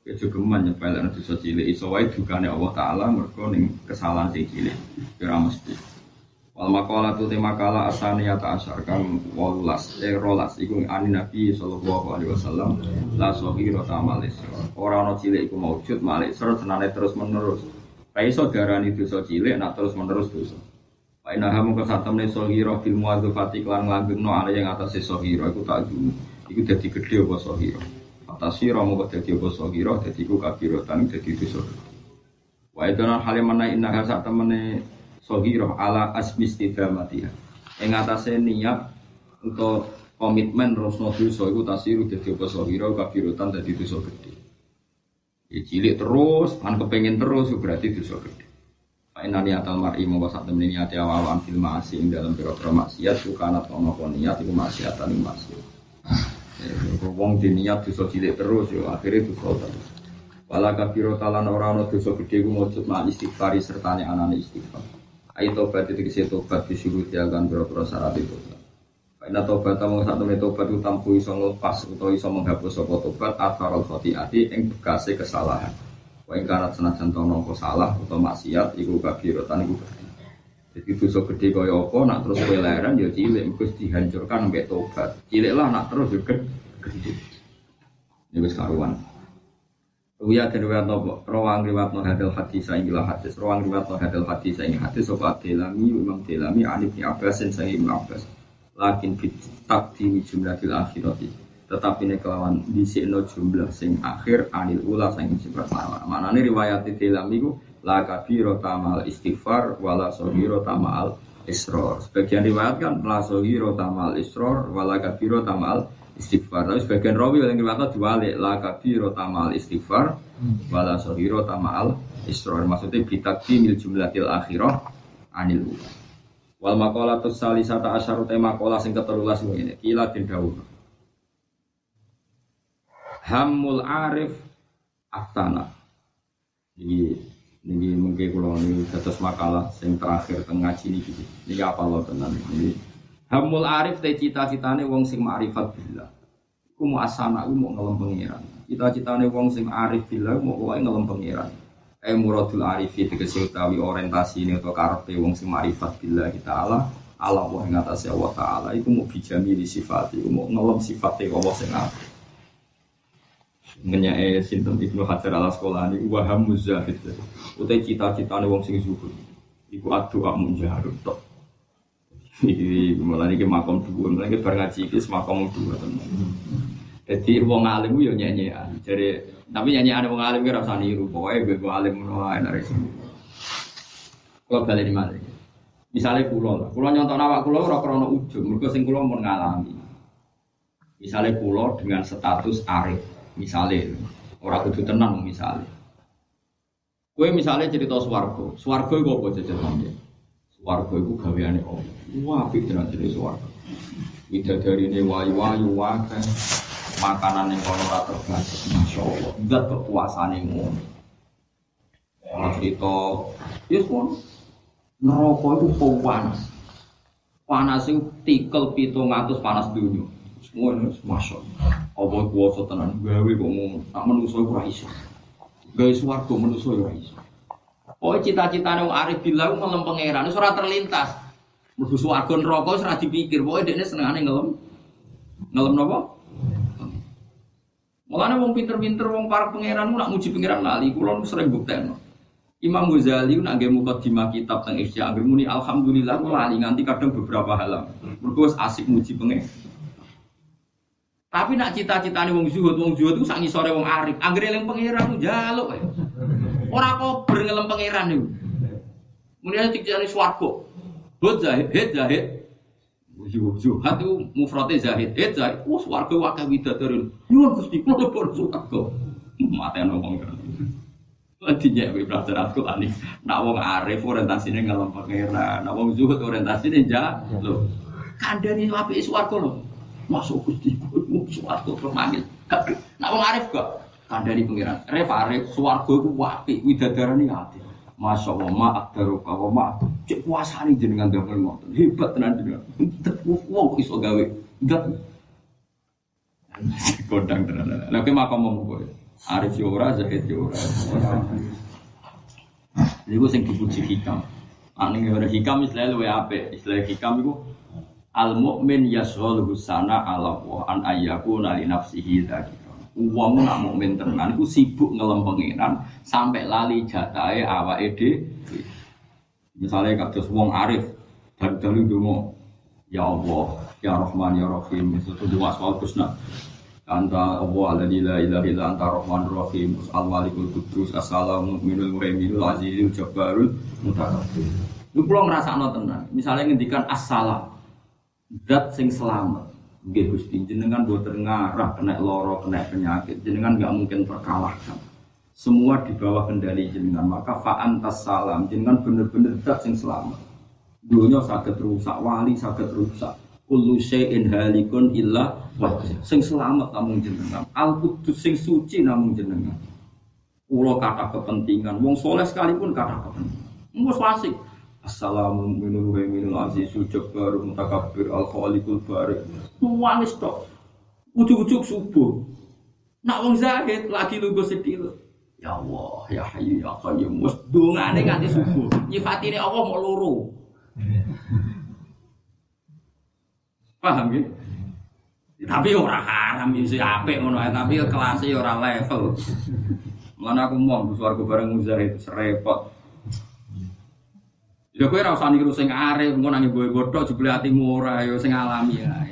Speaker 2: Ya juga nyepel ana dosa cilik iso wae dukane Allah taala mergo ning kesalahan sing cilik. Kira mesti. Wal maqala tu tema kala asani ya ta'asyar kang walas eh rolas iku ani Nabi sallallahu alaihi wasallam la sohiro tamalis. Ora ana cilik iku maujud malik serut senane terus menerus. Kayak iso darani dosa cilik nak terus menerus dosa. Pak Inaha mengko satem ne sohiro fil muadzafati klan no ala yang atas sohiro iku tak dulu. Iku dadi gede apa sohiro. Atas sira mengko dadi apa sohiro dadi ku kabirotan dadi dosa. Wa idana halimana innaha sak temene sohiro ala asmi istidamatiha. Ing atase niat untuk komitmen rosno dosa iku tasiru dadi apa sohiro kabirotan dadi dosa gede. Ya cilik terus, kan kepengen terus berarti dosa gede. Inna niatal mar'i mau sak temen niat ya awalan fil ma'asi ing dalam pira-pira maksiat bukan atau nopo niat iku maksiatan ing maksiat. Eh, wong di niat dosa cilik terus yo akhirnya dosa terus. Wala kafiro talan ora ana dosa gedhe ku mujud ma istighfari serta anane istighfar. Ayo tobat itu kisi tobat disuruh diagan pira-pira syarat itu. Karena tobat tamu sak temen tobat itu tampu iso nglepas utawa iso menghapus sapa tobat atharul khotiati ing bekase kesalahan. Wa ing kanat senajan to nangka salah utawa maksiat iku kabiratan iku gede. Jadi dosa gede kaya nak terus kowe leren ya cilik mesti dihancurkan mbek tobat. Cilik lah nak terus ya gede. Ini karuan. Uya dan riwayat nopo, rawang riwayat no hadil hadis saya gila hadis, rawang riwayat no hadil hadis saya hadis, sopa delami, imam delami, anif ni abbas, dan saya imam abbas. Lakin fit takdi jumlah til akhirati. Tetapi ini kelawan no jumlah sing akhir anil ula sing sing pertama mana ini riwayat di dalam itu la kabiro tamal istighfar wala sohiro tamal isror. Sebagian riwayat kan la sohiro tamal isror wala kabiro tamal istighfar tapi sebagian rawi yang riwayat diwalik la kabiro tamal istighfar wala sohiro tamal isror maksudnya bitakti mil jumlatil akhirah anil ula wal makola tus salisata asyaru tema makola sing ketelulas ini kila bin Hamul Arif Aftana. Ini ini mungkin kalau ini atas makalah yang terakhir tengah sini gitu. Ini apa lo tenan ini. Hamul Arif teh cita-citane wong sing ma'rifat billah. Iku mau asana, iku mau ngelem pangeran. Cita-citane wong sing arif billah mau wae ngelem pangeran. Eh muradul arifi tegese utawi orientasi ini atau karepe wong sing ma'rifat billah kita Allah Allah wa ing atase Allah taala iku mau bijami di sifat iku mau ngelem sifate Allah sing apik ngenyae sinten Ibnu Hajar sekolah ini waham muzahid utai cita-cita nih wong sing zuhud iku adu amun jaharut tok iki malah iki makom dua malah iki bar ngaji iki makom dua tenan jadi wong alim yo nyanyian jadi tapi nyanyian wong alim ki rasa niru pokoke gue alim ngono ae kalau balik di mana misalnya pulau lah pulau nyontok awak pulau ora krono ujung mereka sing pulau mau ngalami. Misalnya pulau dengan status arif Misalnya, orang kudu tenang misalnya. Kue misalnya cerita swargo, swargo itu apa jajatannya? Swargo itu gaweane Allah. Wah, pikir cerita swargo. dari ini wayu-wayu wakai. makanan yang kono ora terbatas. Masya Allah, zat kekuasaan ngono. Kalau cerita, ya pun neraka itu panas. Panas itu tikel pitung atus panas dunia. Semua ini masya Allah. Allah kuasa tenan gawe kok ngono. Tak manusa iku ora iso. Gawe swarga manusa ora iso. Oh cita-citane wong arif billah ngelem pangeran ora terlintas. Swarga neraka wis ora dipikir. Pokoke dekne senengane ngelem. Ngelem napa? Mulane wong pinter-pinter wong para pangeran nak muji pangeran lali, kula nu sering buktekno. Imam Ghazali nak nggih mukadimah kitab teng Ihya anggere muni alhamdulillah lali nganti kadang beberapa halaman. Mergo asik muji pangeran. Tapi nak cita-citane wong zuhud, wong zuhud itu sak ngisore wong arif. Anggere eling pangeran ku njaluk ae. Ora kober ngelem pangeran niku. Mulane dikjane swarga. Hud zahid, hid zahid. Zuhud zuhud itu mufrate zahid, hid zahid. Wah swarga wakah widadarin. Nyuwun Gusti kula pun swarga. Mateno wong kan. Nantinya gue belajar Al-Quran ini. Nak wong arif orientasinya ngelem pangeran. Nak wong zuhud orientasinya njaluk. Kandani api swarga lho. masuk gusti mu suwargo kemanggil nak wong arif kok kandani pengiran. Arif suwargo itu wapi widadarani hati. Masya Allah, ma akdaru kawa ma cek puasa nih jenengan damel ngoten hebat tenan jenengan. Wong iso gawe. Enggak kodang tenan. Lha makam mau kowe arif yo ora zahid yo ora. Iku sing dipuji hikam. Ane ora hikam istilah luwe apik. Istilah hikam iku al mukmin yashghaluhu sana ala wa an ayyakuna li nafsihi dzakira wong nak mukmin tenan iku sibuk ngelem pengiran sampai lali jatahe awake dhewe. Misale kados wong arif dalu donga ya Allah ya Rahman ya Rahim. Itu dua asmaul husna anta Allah alladzi la ilaha illa anta rahmanur rahim. Al malikul qudus assalamu minul muhaiminul azizul jabbarul mutakabbir Lu pulau ngerasa tenan, misalnya ngendikan assalam, zat sing selamat nggih Gusti. Jenengan boten ngarah kena loro kena penyakit. Jenengan nggak mungkin terkalahkan semua di bawah kendali jenengan. Maka fa'antas salam. Jenengan bener-bener zat sing selamat. Dunia sakit rusak wali sakit rusak. Kullu syai'in halikun illa wajah. Sing selamat namun jenengan. Al kudus sing suci namun jenengan. Ulo kata kepentingan. Wong soleh sekalipun kata kepentingan. Mus wasik Assalamu minul wa minul azizul jabbar mutakabbir al khaliqul barik. Nuwangis tok. Ujuk-ujuk subuh. Nak wong zahid lagi lugu sedih. Ya Allah, ya Hayyu ya Qayyum. Wes dongane nganti subuh. Nyifatine Allah mau loro. Paham ya? Tapi ora haram iso apik ngono tapi kelasnya ora level. Mulane aku mau swarga bareng muzahid serepot. Ya kowe ora usah niru sing arep, engko nang boe bodoh jebule atimu ora ya sing alami ya.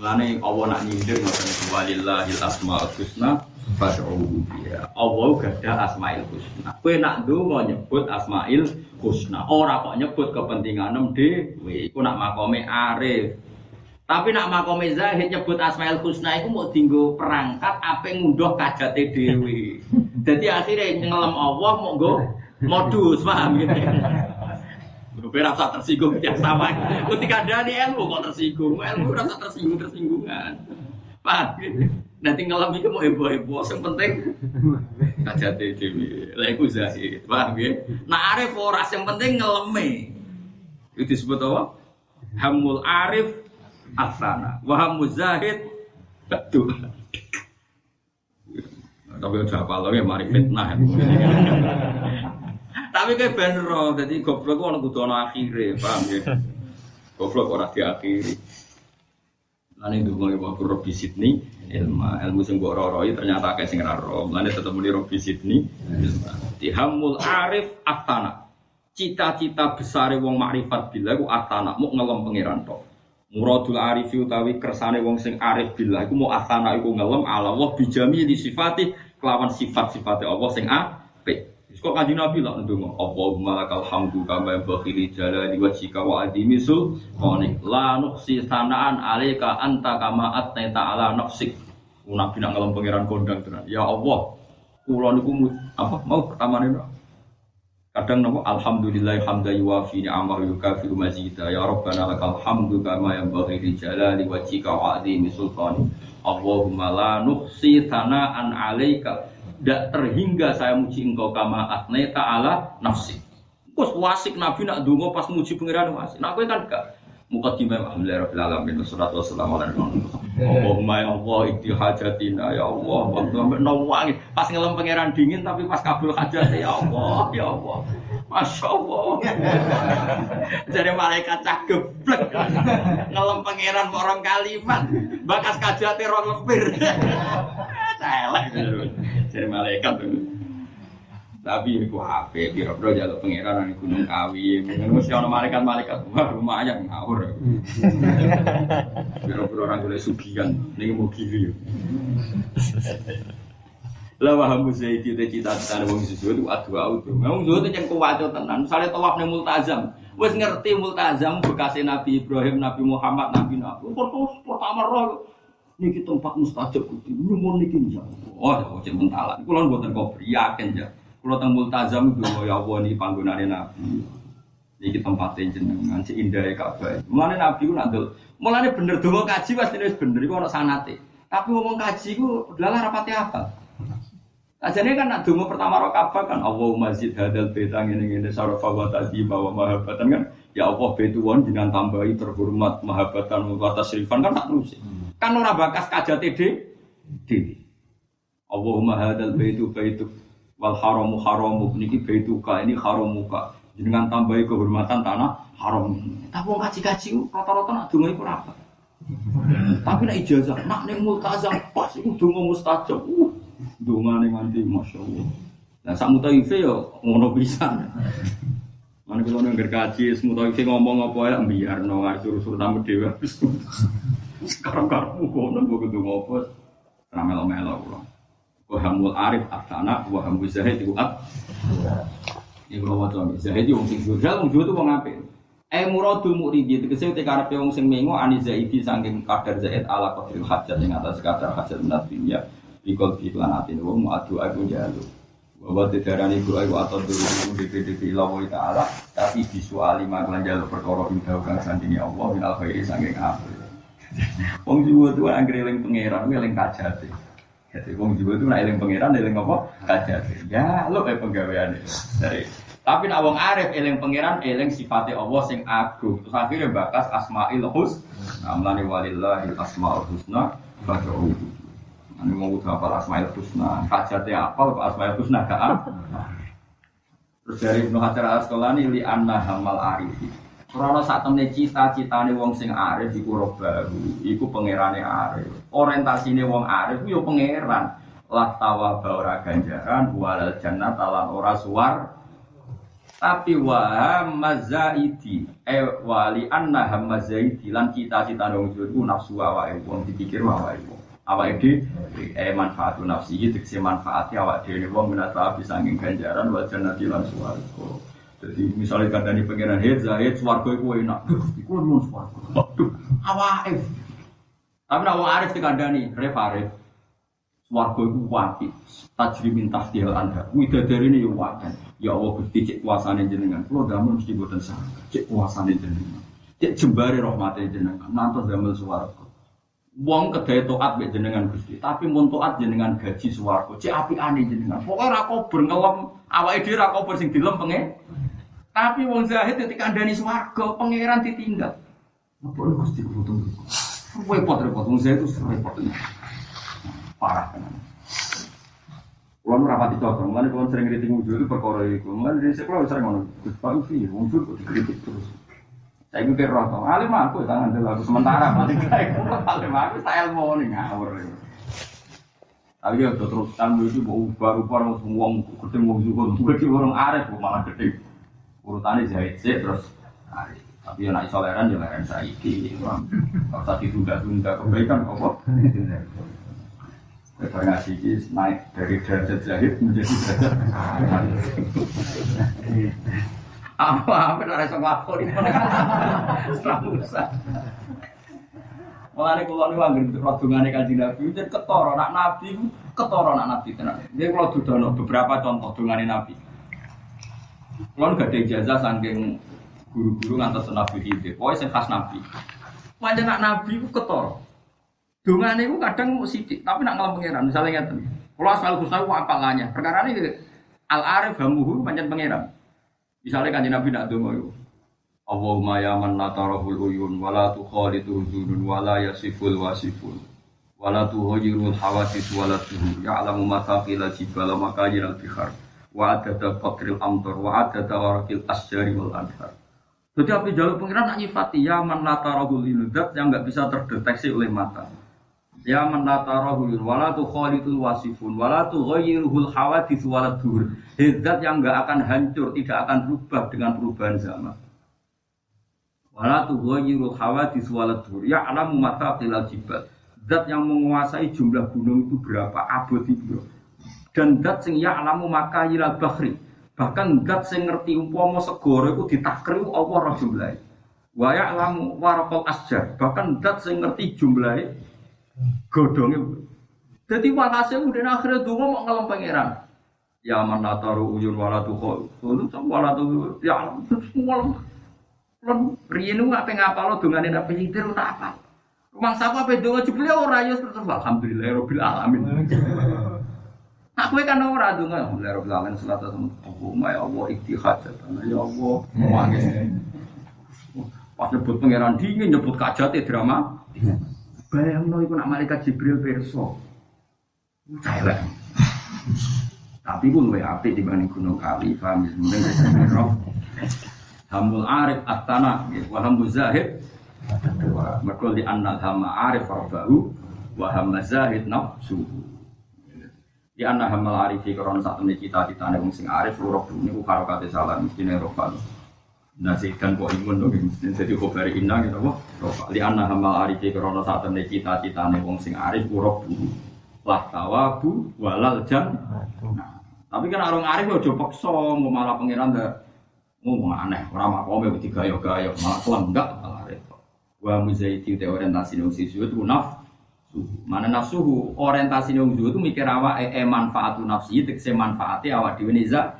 Speaker 2: Mulane Allah nak nyindir ngoten walillahil asmaul husna fad'uhu biha. Allah gada asmaul husna. Kowe nak ndonga nyebut asmaul husna, ora kok nyebut kepentinganem dhewe. Iku nak makome arif. Tapi nak makome zahid nyebut asmaul husna iku mau dinggo perangkat ape ngunduh kajate dhewe. Dadi akhirnya ngelem Allah mau nggo modus paham gitu Gue rasa tersinggung yang sama. Ketika ada di ilmu kok tersinggung, ilmu rasa tersinggung tersinggungan. Paham gitu. Nanti ngalami itu mau heboh-heboh, yang penting kaca dewi, lagu zahid, paham gitu. Nah arif oras yang penting ngeleme. Itu disebut apa? Hamul arif asana, wahamul zahid betul. Tapi udah apa ya mari fitnah. Tapi kayak bener jadi goblok orang kudu ana akhire, paham ya? Goblok ora diakhiri. Lani ndonga ya waktu Robi Sydney ilmu ilmu sing mbok roroi ternyata kayak sing ora ro. Lani tetep muni Robi Sydney Tihamul arif atana. Cita-cita besar wong makrifat bila iku atana mau ngelem pangeran tok. Muradul arif utawi kersane wong sing arif bila iku mau atana iku ngelem ala Allah bijami di sifati kelawan sifat-sifate Allah sing apik. Kok kanjeng Nabi lah ndonga, Allahumma lakal hamdu kama bakhili jalali wajhika wa adimi sultanik. La nuqsi sanaan alaika anta kama atnaita ala nafsik. Nabi nak ngalem pangeran kondang. Ya Allah, kula niku apa mau pertama niku Kadang nopo alhamdulillah hamda yuwafi ni'amah yukafiru mazida ya rabbana lakal hamdu kama yanbaghi li jalali wajhika wa azimi. Allahumma la nuhsi tana'an 'alaika. Tidak terhingga saya muji engkau kama atneta ala nafsi. Kus wasik Nabi nak dungo pas muji pengiran wasik. Nak kowe kan gak. Mukaddimah Alhamdulillah Rabbil Alamin Wassalatu wassalamu ala Allahumma ya Allah Ikti hajatina ya Allah. Waktu nawangi Pas ngelem pangeran dingin Tapi pas kabul hajat ya Allah Ya Allah. Masya Allah. Jadi malaikat cah geblek. Ngelem pangeran orang kalimat. Bakas kajatnya orang lempir Celek Jadi malaikat tapi aku HP, biro-biro jalur pangeran di Gunung Kawi. Mungkin mesti orang malaikat-malaikat, wah lumayan ngawur. Biro-biro orang boleh sugihan, ini mau kiri. Lah waham Zaidi itu cita-cita wong susu itu adu auto. Wong susu itu yang kuat tenan. Misalnya tawaf nih multazam, wes ngerti multazam bekasnya Nabi Ibrahim, Nabi Muhammad, Nabi Nabi. Pertama roh niki tempat mustajab kuti. Nyumun niki ya. Oh, wajib mentalan. Kulo mboten kok yakin ya. Kalau teng multazam itu ya Allah ini panggonane Nabi. Iki tempatnya jenengan si indah Ka'bah. Mulane Nabi ku nak Mulane bener donga kaji pasti wis bener iku ana sanate. Tapi ngomong kaji ku adalah rapati apa? Ajane kan nak donga pertama ro Ka'bah kan Allahumma zid hadal baita ngene ngene sarafa wa tadi bawa mahabbatan kan ya Allah betuan dengan tambahi terhormat mahabbatan wa tasrifan kan tak terus. Kan ora bakas kajate dhewe. Allahumma hadal baitu baitu wal haramu haramu. Niki baituka ini haramuka dengan tambahi kehormatan tanah haram. Tapi wong kaji-kaji rata-rata nak donga iku apa. Tapi nak ijazah nak ning multazam pas iku donga mustajab. Uh dongane nganti masyaallah. Nah sak mutaife yo ngono pisan. Mana kalau nengger kaji, semua ngomong apa ya, biar no suruh-suruh tamu dewa. Sekarang karmu kono, gue ketemu apa, ramelo-melo pulang. Wahamul arif aftana, wahamul zahid itu at. Ini kalau wajah zahid itu sing jujal, wong itu wong apik. Eh muradul muridi tegese te karepe wong sing mengo ani zaidi saking kadar zaid ala qadril hajat ing atas kadar hajat minat dunya bikol iklan atin wong adu aku jalu. Bahwa didarani guru ayu atau dulu DPDP ilawo ta'ala tapi visuali maklan jalur perkara indah kang sandingi Allah minal khairi saking apik. Wong jiwa tuh anggere eling pangeran, eling kajate. Jadi wong jiwa itu nak eling pangeran, eling apa? Kajar. Ya, lo kayak penggawean Dari tapi nak wong arif eling pangeran, eling sifatnya Allah sing agung. Terus akhirnya bakas asmaul husna. Amlani walillahil asmaul husna. Fad'uhu. Ini mau udah apa asmaul husna. Kajatnya apa? Asmaul husna gak Terus dari Ibnu Hajar al Asqalani li anna hamal arifi. Karena saat temen cita-citane wong sing arif iku roh baru, iku pangerane arif. Orientasine wong arif yo pangeran. Lah tawa ora ganjaran walal jannah talan ora suar. Tapi wa mazaidi e wali anna hamazaidi lan cita-citane wong iku nafsu awake wong dipikir awake wong. Awake dhewe e manfaatu nafsi iki tegese manfaati awake dhewe wong menata bisa nging ganjaran wa jannati lan suwarga. Jadi misalnya kandani pengiran hit, zahid, suarga itu enak. Iku mau suarga. Waduh, awaif. Tapi nak wong arif dikandani, ref arif. Suarga itu wati. Tajri minta tahtil anda. Widadari ini ya wakan. Ya Allah gusti cek kuasane jenengan. Kalau damel mesti buatan sangka. Cek kuasane jenengan. Cek jembari rahmatnya jenengan. Nanti damel suarga. Wong kedai toat be jenengan gusti, tapi mun toat jenengan gaji suwargo, cek api aneh jenengan. Pokoknya rakober ngelem, awake dhewe rakober sing dilem pengen. Tapi wong zahid ketika andani swarga, pangeran ditinggal. Apa lu gusti tunggu. Repot repot wong zahid itu repot. Parah kan. Kulo rapati cocok, mulane kulo sering kritik wujud itu perkara iku. Mulane dari sekolah sering ngono. Pak Ufi, wujud kok dikritik terus. Saya itu kira roto, alim aku tangan dulu aku sementara paling kayak alim aku saya ilmu nih ngawur. Tapi ya terus tamu itu baru baru semua ketemu juga, gue orang arif malah gede urutannya jahit sih terus hari tapi yang naik soleran ya leren saiki. Kalau usah ditunda-tunda. Kebaikan apa? Kita ngasih naik dari derajat jahit menjadi derajat. Apa? Apa sama aku ini selalu usah Mulane kula niku anggere rodongane Kanjeng Nabi. Jadi ketara nak nabi ketara nak nabi tenan. Nggih kula dudono beberapa contoh dongane nabi. Kalau gak ada ijazah saking guru-guru ngantos Nabi Khidir. Pokoknya sing khas Nabi. Macam nak Nabi itu ketor. Dungan itu kadang sidik, tapi nak ngalam pangeran. Misalnya ngeten. Kalau asal husna itu apalanya. Perkara ini al arif hamuhu panjang pangeran. Misalnya kanjeng Nabi nak dongo itu. Allahumma ya man la uyun wala tukhalitu huzunun wala yasiful wasifun wala tuhayyirul hawadis wala tuhu ya'lamu mataqila jibala makajil al-bihar wa adada qatril amtor wa adada warakil asyari wal anhar jadi api jalur pengiran nak nyifati ya man la tarahul inudat yang nggak bisa terdeteksi oleh mata ya man la tarahul wala tukhalitul wasifun wala tuhayyirul hawadis wala tuhu Zat yang nggak akan hancur tidak akan berubah dengan perubahan zaman Wala tughayyiru hawadis waladur. Ya alamu mata tilal jibal. Zat yang menguasai jumlah gunung itu berapa, abad itu. Dan zat sing ya alamu maka yilal bahri. Bahkan zat sing ngerti umpama segoro itu ditakri Allah roh jumlahnya. Wa ya alamu warakol asjar. Bahkan zat sing ngerti jumlahnya godongnya. Jadi walhasil udah akhirnya dulu mau ngelam pangeran. Ya man nataru uyun walatu khol. Walatu ya semua Lan riyen apa ngapa lo dongane Nabi Khidir tak apa. Rumah sapa pe donga jebule ora ya terus alhamdulillah rabbil alamin. Nah, kowe kan ora donga alhamdulillah rabbil alamin salatu sama ya Allah iktihad ya Allah mangis. Pas nyebut pangeran dingin nyebut kajate drama. Bayangno iku nak malaikat Jibril perso. Celek. Tapi pun luwih apik dibanding Gunung Kali, paham ya? Mungkin Hamul arif atana, wa hamul zahid di annal hama arif arbahu wa hamma zahid nafsu. Di anna hamal arifi karena saat ini cita-cita nih sing arif rob ini ku harokate salah mesti nih rofa. Nasi kan kok imun dong mesti jadi khobari inna gitu kok. Rofa. Di anna hamal arifi karena saat ini cita-cita nih sing arif rob lah tawabu walal jan. Nah, tapi kan orang arif udah paksa mau malah pangeran dah ngomong aneh, orang makome tiga yo gayo malah kelenggak malah repot. Wa muzaiti orientasi nang sisu itu naf mana nafsuhu orientasi nang itu mikir awak e, e manfaatu nafsi tegese manfaati awak dhewe niza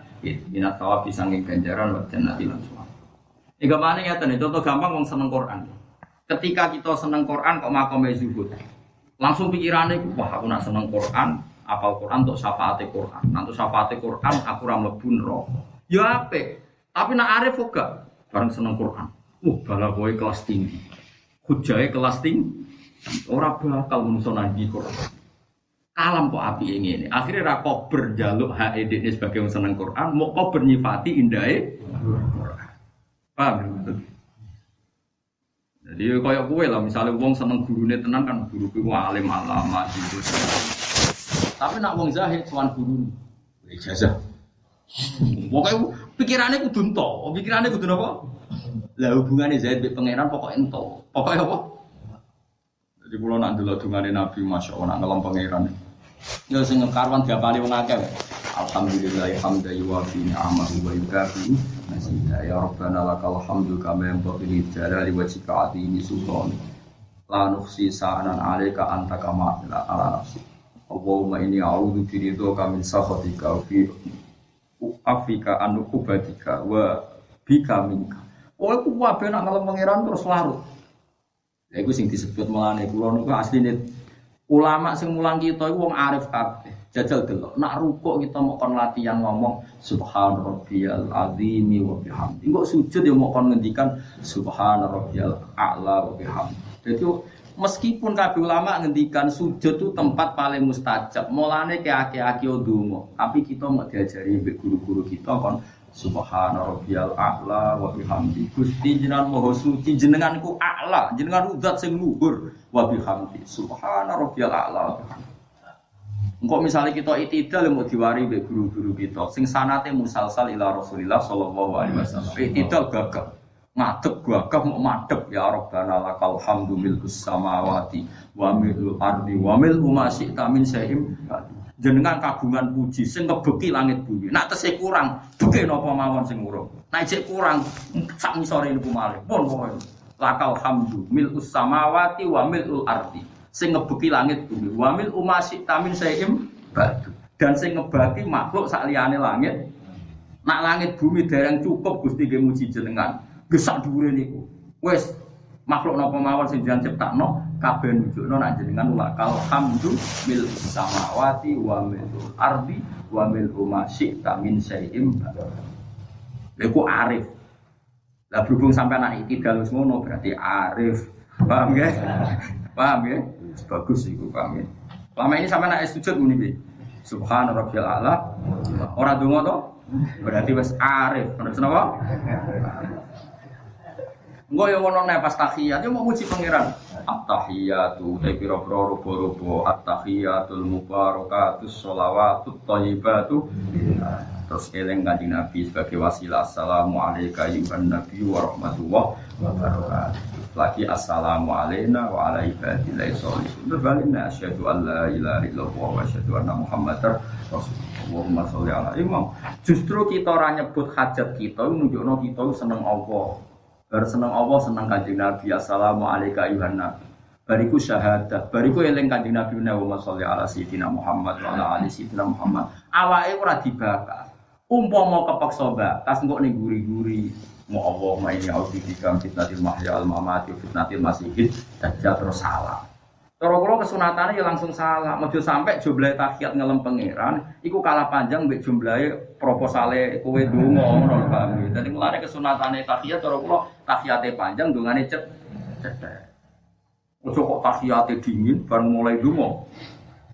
Speaker 2: minat tawab disanging ganjaran wa jannati lan suwarga. Mana ya contoh gampang wong seneng Quran. Ketika kita seneng Quran kok makome zuhud. Langsung pikirannya, wah aku nak seneng Quran, apal Quran untuk syafaat Quran. Nanti syafaat Quran aku ram mlebu neraka. Ya apik. Tapi nak arif juga bareng seneng Quran. Uh, bala kowe kelas tinggi. Hujai kelas tinggi. Orang bakal manusia nanti Quran. Kalam kok api ini. Akhirnya rakok berjaluk HED ini sebagai seneng Quran. Mau kau bernyifati Quran. Paham? Jadi kayak kue lah, misalnya wong seneng gurunya tenang kan guru ku alim alama gitu. Tapi nak wong zahid sowan guru ijazah. Pikirannya kudu ento, pikirannya kudu apa? Lah hubungannya Zaid be pangeran pokoknya ento. Pokoknya apa? Jadi kalau nak dulu hubungannya Nabi Masya Allah nak ngelam pangeran. Ya sing karwan diapali wong akeh. Alhamdulillah hamda yuwafi ni'amahu wa yukafi masida ya rabbana lakal hamdu kama yanbaghi li jalali wajhika atini sultan la nukhsi sa'anan 'alaika anta kama ala nafsi Allahumma inni a'udzu bi ridhoka min sakhatika fi afika anu kubatika wa bika minka. Oh, aku wabe nak ngalem pangeran terus larut. Ya iku sing disebut melane kula niku asline ulama sing mulang kita iku wong arif kabeh. Jajal delok. Nak rukuk kita mau kon latihan ngomong subhan rabbiyal azimi wa bihamdi. Engko sujud ya mau kon ngendikan subhan rabbiyal a'la wa bihamdi. Jadi meskipun kabeh ulama ngendikan sujud itu tempat paling mustajab mulane ke aki-aki ndonga tapi kita mau diajari mbek guru-guru kita kon subhana rabbiyal a'la wa bihamdi. Gusti jenengan maha suci jenengan ku a'la. Jenengan zat sing luhur. Wa bihamdi. Subhana rabbiyal a'la wa bihamdi. Engkau misalnya kita itidal mau diwari be guru-guru kita, sing sanate musalsal ila Rasulillah sallallahu alaihi wasallam. Itidal gagah. Ngadep gagah mau madep. Ya Rabbana lakal hamdu milkus samawati wa milul ardi wa mil umasi tamin sehim jenengan kagungan puji sing ngebeki langit bumi. Nak tesih kurang beki napa mawon sing urung? Nek cek kurang sak misore niku malih. Pun pokoke lakal hamdu milkus samawati wa milul ardi. Sing ngebeki langit bumi. Wa mil umasi tamin sehim dan sing ngebaki makhluk sak liyane langit. Nak langit bumi dereng cukup Gusti ge muji jenengan. Gesak dhuwure niku. Wis makhluk napa mawon sing jenengan ciptakno kabeh nunjukno nak jenengan lakal hamdu mil samawati wa mil ardi wa mil ma syi'ta min syai'in Lha arif. Lah berhubung sampai anak iki dalus ngono berarti arif. Paham ya? Paham ya? Bagus iku paham ya. Lama ini sampai anak sujud muni Subhan rabbil a'la. Ora donga to? Berarti wis arif. Terus napa? Engko yo ngono nek pas tahiyat yo mau muji pangeran. At-tahiyatu te pira-pira rupa-rupa at-tahiyatul mubarakatus sholawatut thayyibatu. Terus eling kanjeng Nabi sebagai wasilah assalamu alayka ayyuhan nabi wa rahmatullah wa barakatuh. Lagi assalamu alayna wa ala ibadillahi sholihin. Berbaliknya asyhadu an la ilaha illallah wa asyhadu anna muhammadar rasulullah. Allahumma sholli ala imam. Justru kita ora nyebut hajat kita nunjukno kita seneng Allah. Bar seneng Allah seneng kanjeng Nabi. Assalamualaikum ayuhan Nabi. Bariku syahadat, bariku eling kanjeng Nabi Muhammad sholli ala sayyidina Muhammad wa ala ali sayyidina Muhammad. Awake ora dibakar. Umpama kepeksa bakas engko ning guri-guri mau Allah ma ini audibika fitnatil mahya al mamati fitnatil masihid dajjal terus salah. Cara kula kesunatannya ya langsung salah. Mojo sampai jumlah tahiyat ngelem pangeran, iku kalah panjang mbek jumlahe proposale kowe donga ngono paham. Dadi mulane kesunatane tahiyat cara kula panjang dongane cet cetek. Ojo kok tahiyate dingin baru mulai donga.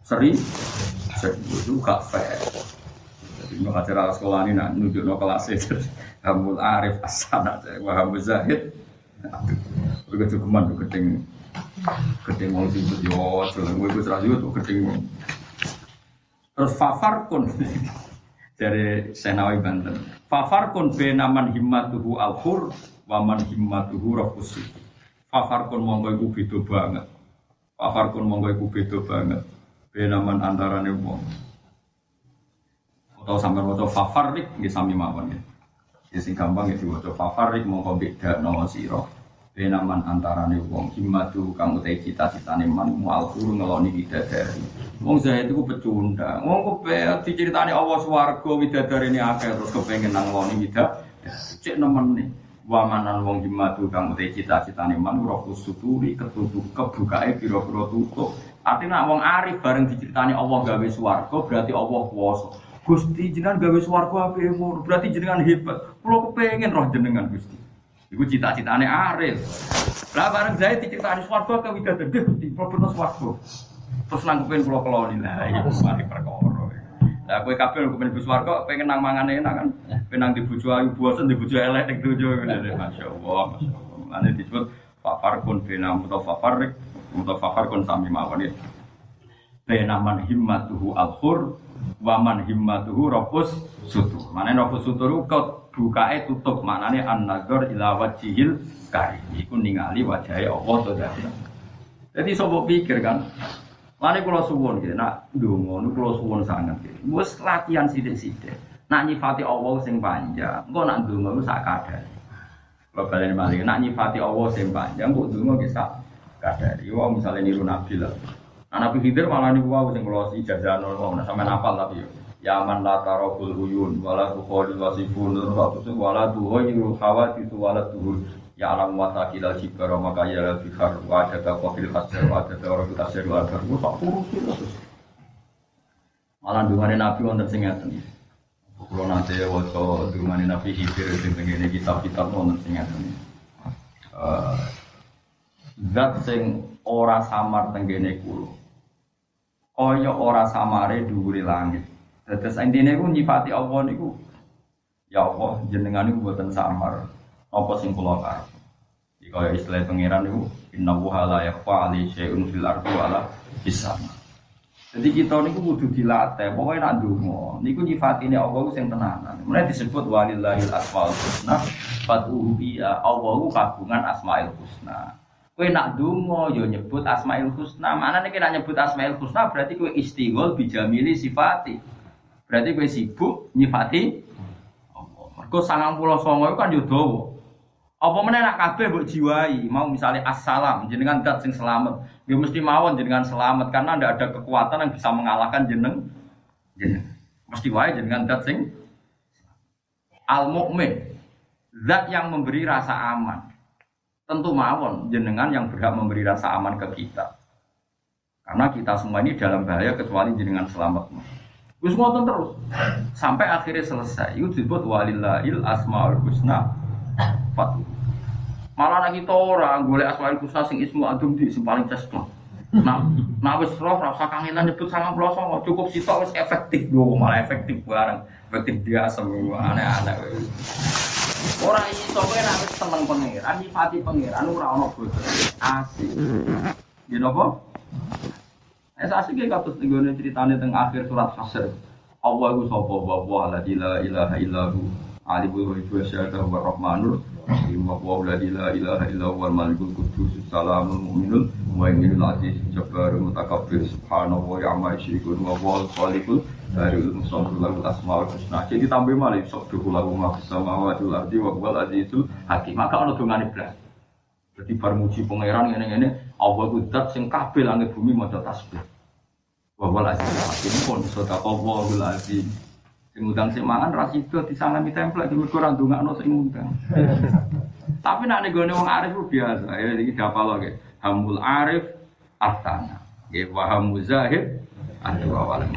Speaker 2: Seri itu gak fair. Jadi mau acara sekolah ini nak nunjuk no kelas itu. Hamul Arif Asana, Wahab Zahid. Begitu keman, begitu Gedeng wong sibuk yo jalan gue gue serasi itu gedeng Terus fafar kun dari Senawi Banten. Fafar kun benaman himmatuhu alhur waman himmatuhu rafusi. Fafar kun monggo iku beda banget. Fafar kun monggo iku beda banget. Benaman antarane wong. Atau sampai waca fafarik nggih sami mawon ya. Ya sing gampang ya diwaca fafarik monggo beda no sira benaman antarane wong himmatu kang utai cita-citane man mual guru ngeloni bidadari wong saya itu pecundang wong kepe diceritani Allah swarga bidadari ini akeh terus kepengen nang ngeloni bidadari cek nemen nih wamanan wong himmatu kang utai cita-citane man rohus suturi ketutup kebukae pira-pira tutup artinya wong arif bareng diceritani Allah gawe swarga berarti Allah kuwasa Gusti jenengan gawe swarga apik berarti jenengan hebat kula kepengen roh jenengan Gusti Iku cita-citane Arif. Lah bareng Zaid diceritani swarga ke widadari Gusti, problem swarga. Terus langkupin kula keloni lah iki mari perkara. Lah kowe kabeh kepen bus swarga pengen nang mangan enak kan. Penang di bojo ayu bosen di bojo elek ning dojo ngene. Masyaallah, masyaallah. Ane disebut fafar kun bina mutafafar mutafafar kun sami mawon ya. Bena man himmatuhu al-khur wa man himmatuhu rafus sutur. Mane rafus sutur kau bukae tutup maknane an-nazar ila wajhil karim iku ningali wajahe Allah to Jadi sobo pikir kan Lani kula suwun gitu, nak donga niku kula suwun sangat gitu. Wis latihan sithik-sithik. Nak nyifati Allah sing panjang, engko nak donga ku sak kadare. Kula baleni malih, nak nyifati Allah sing panjang, kok donga ki sak kadare. Yo misale niru Nabi lah. Nah, Nabi Khidir malah niku wae sing kula ijazah nol, sampean hafal tapi yo. Yaman la tarokul huyun wala tukholi wasifun terus wala tuhoyiru itu wala tuhur ya alam wa takila jibara maka ya bihar wa adaka kofil hasir wa adaka orang kita sir wa wa tak terus malah dungane nabi wonten sing ngeten Kulo nanti waca dungane nabi hibir sing tengene kitab-kitab wonten sing ngeten eh, zat sing ora samar tenggene kulo kaya ora samare dhuwure langit. Terus intinya itu nyifati Allah niku ya Allah jenengan niku buatan samar. Apa sing kula karep. Kaya istilah pangeran niku inna wa la yakhfa ali syai'un fil ardi wala bisama. Jadi kita niku kudu dilatih, pokoknya nak ndonga niku nyifatine Allah sing tenanan. Mulai disebut walillahil asmaul husna fatuhu biya Allah kagungan asmaul husna. Kowe nak donga yo ya nyebut asmaul husna. Mana nek nak nyebut asmaul husna berarti kowe istighol bijamili sifati. Berarti gue sibuk nyifati Mergo pulau songo itu kan yudowo. Apa mana nak kabeh buat jiwai, mau misalnya assalam, jenengan dat sing selamat, dia mesti mawon jenengan selamat karena tidak ada kekuatan yang bisa mengalahkan jeneng jeneng. Mesti wae jenengan dat sing Al mukmin zat yang memberi rasa aman. Tentu mawon jenengan yang berhak memberi rasa aman ke kita. Karena kita semua ini dalam bahaya kecuali jenengan selamat. Terus ngotot terus sampai akhirnya selesai. Itu disebut walillahil asmaul husna fatu. Malah lagi kita orang golek asmaul husna sing ismu adum di sing paling cesplok. Nah, nah wis roh rasa kangenan nyebut sama pelosong cukup sitok wis efektif lho malah efektif bareng efektif dia semua aneh-aneh. Orang ini kowe nek wis seneng pangeran, nyifati pangeran ora ono bodoh. Asik. Ya napa? Es asik ya kados nggone ceritane teng akhir surat Hasr. Allah iku sapa wa la ilaha illahu alimul ghaibi wa syahadatu wa rahmanur rahim wa huwa la ilaha illa huwa al malikul qudus salamul mu'minul muhaiminul aziz jabbarul mutakabbir subhanahu wa ya'ma yusyrikun wa huwa al khaliqul Darul Musawwir lahu asmaul husna. Jadi tambah malah sok duku lahu ma samawati wal ardi wa huwal azizul hakim. Maka dongane blas. Bar muji pangeran ngene-ngene Allah ku zat sing kabeh langit bumi maca tasbih. Wa azizul hakim pun. Sing ngundang sing mangan ra sida disalami templek di mergo ora ndongakno sing ngundang. Tapi nek nggone wong arif ku biasa. Ya iki dapal lho Hamul arif artana. Ya wa hamuzahid Aduh awalan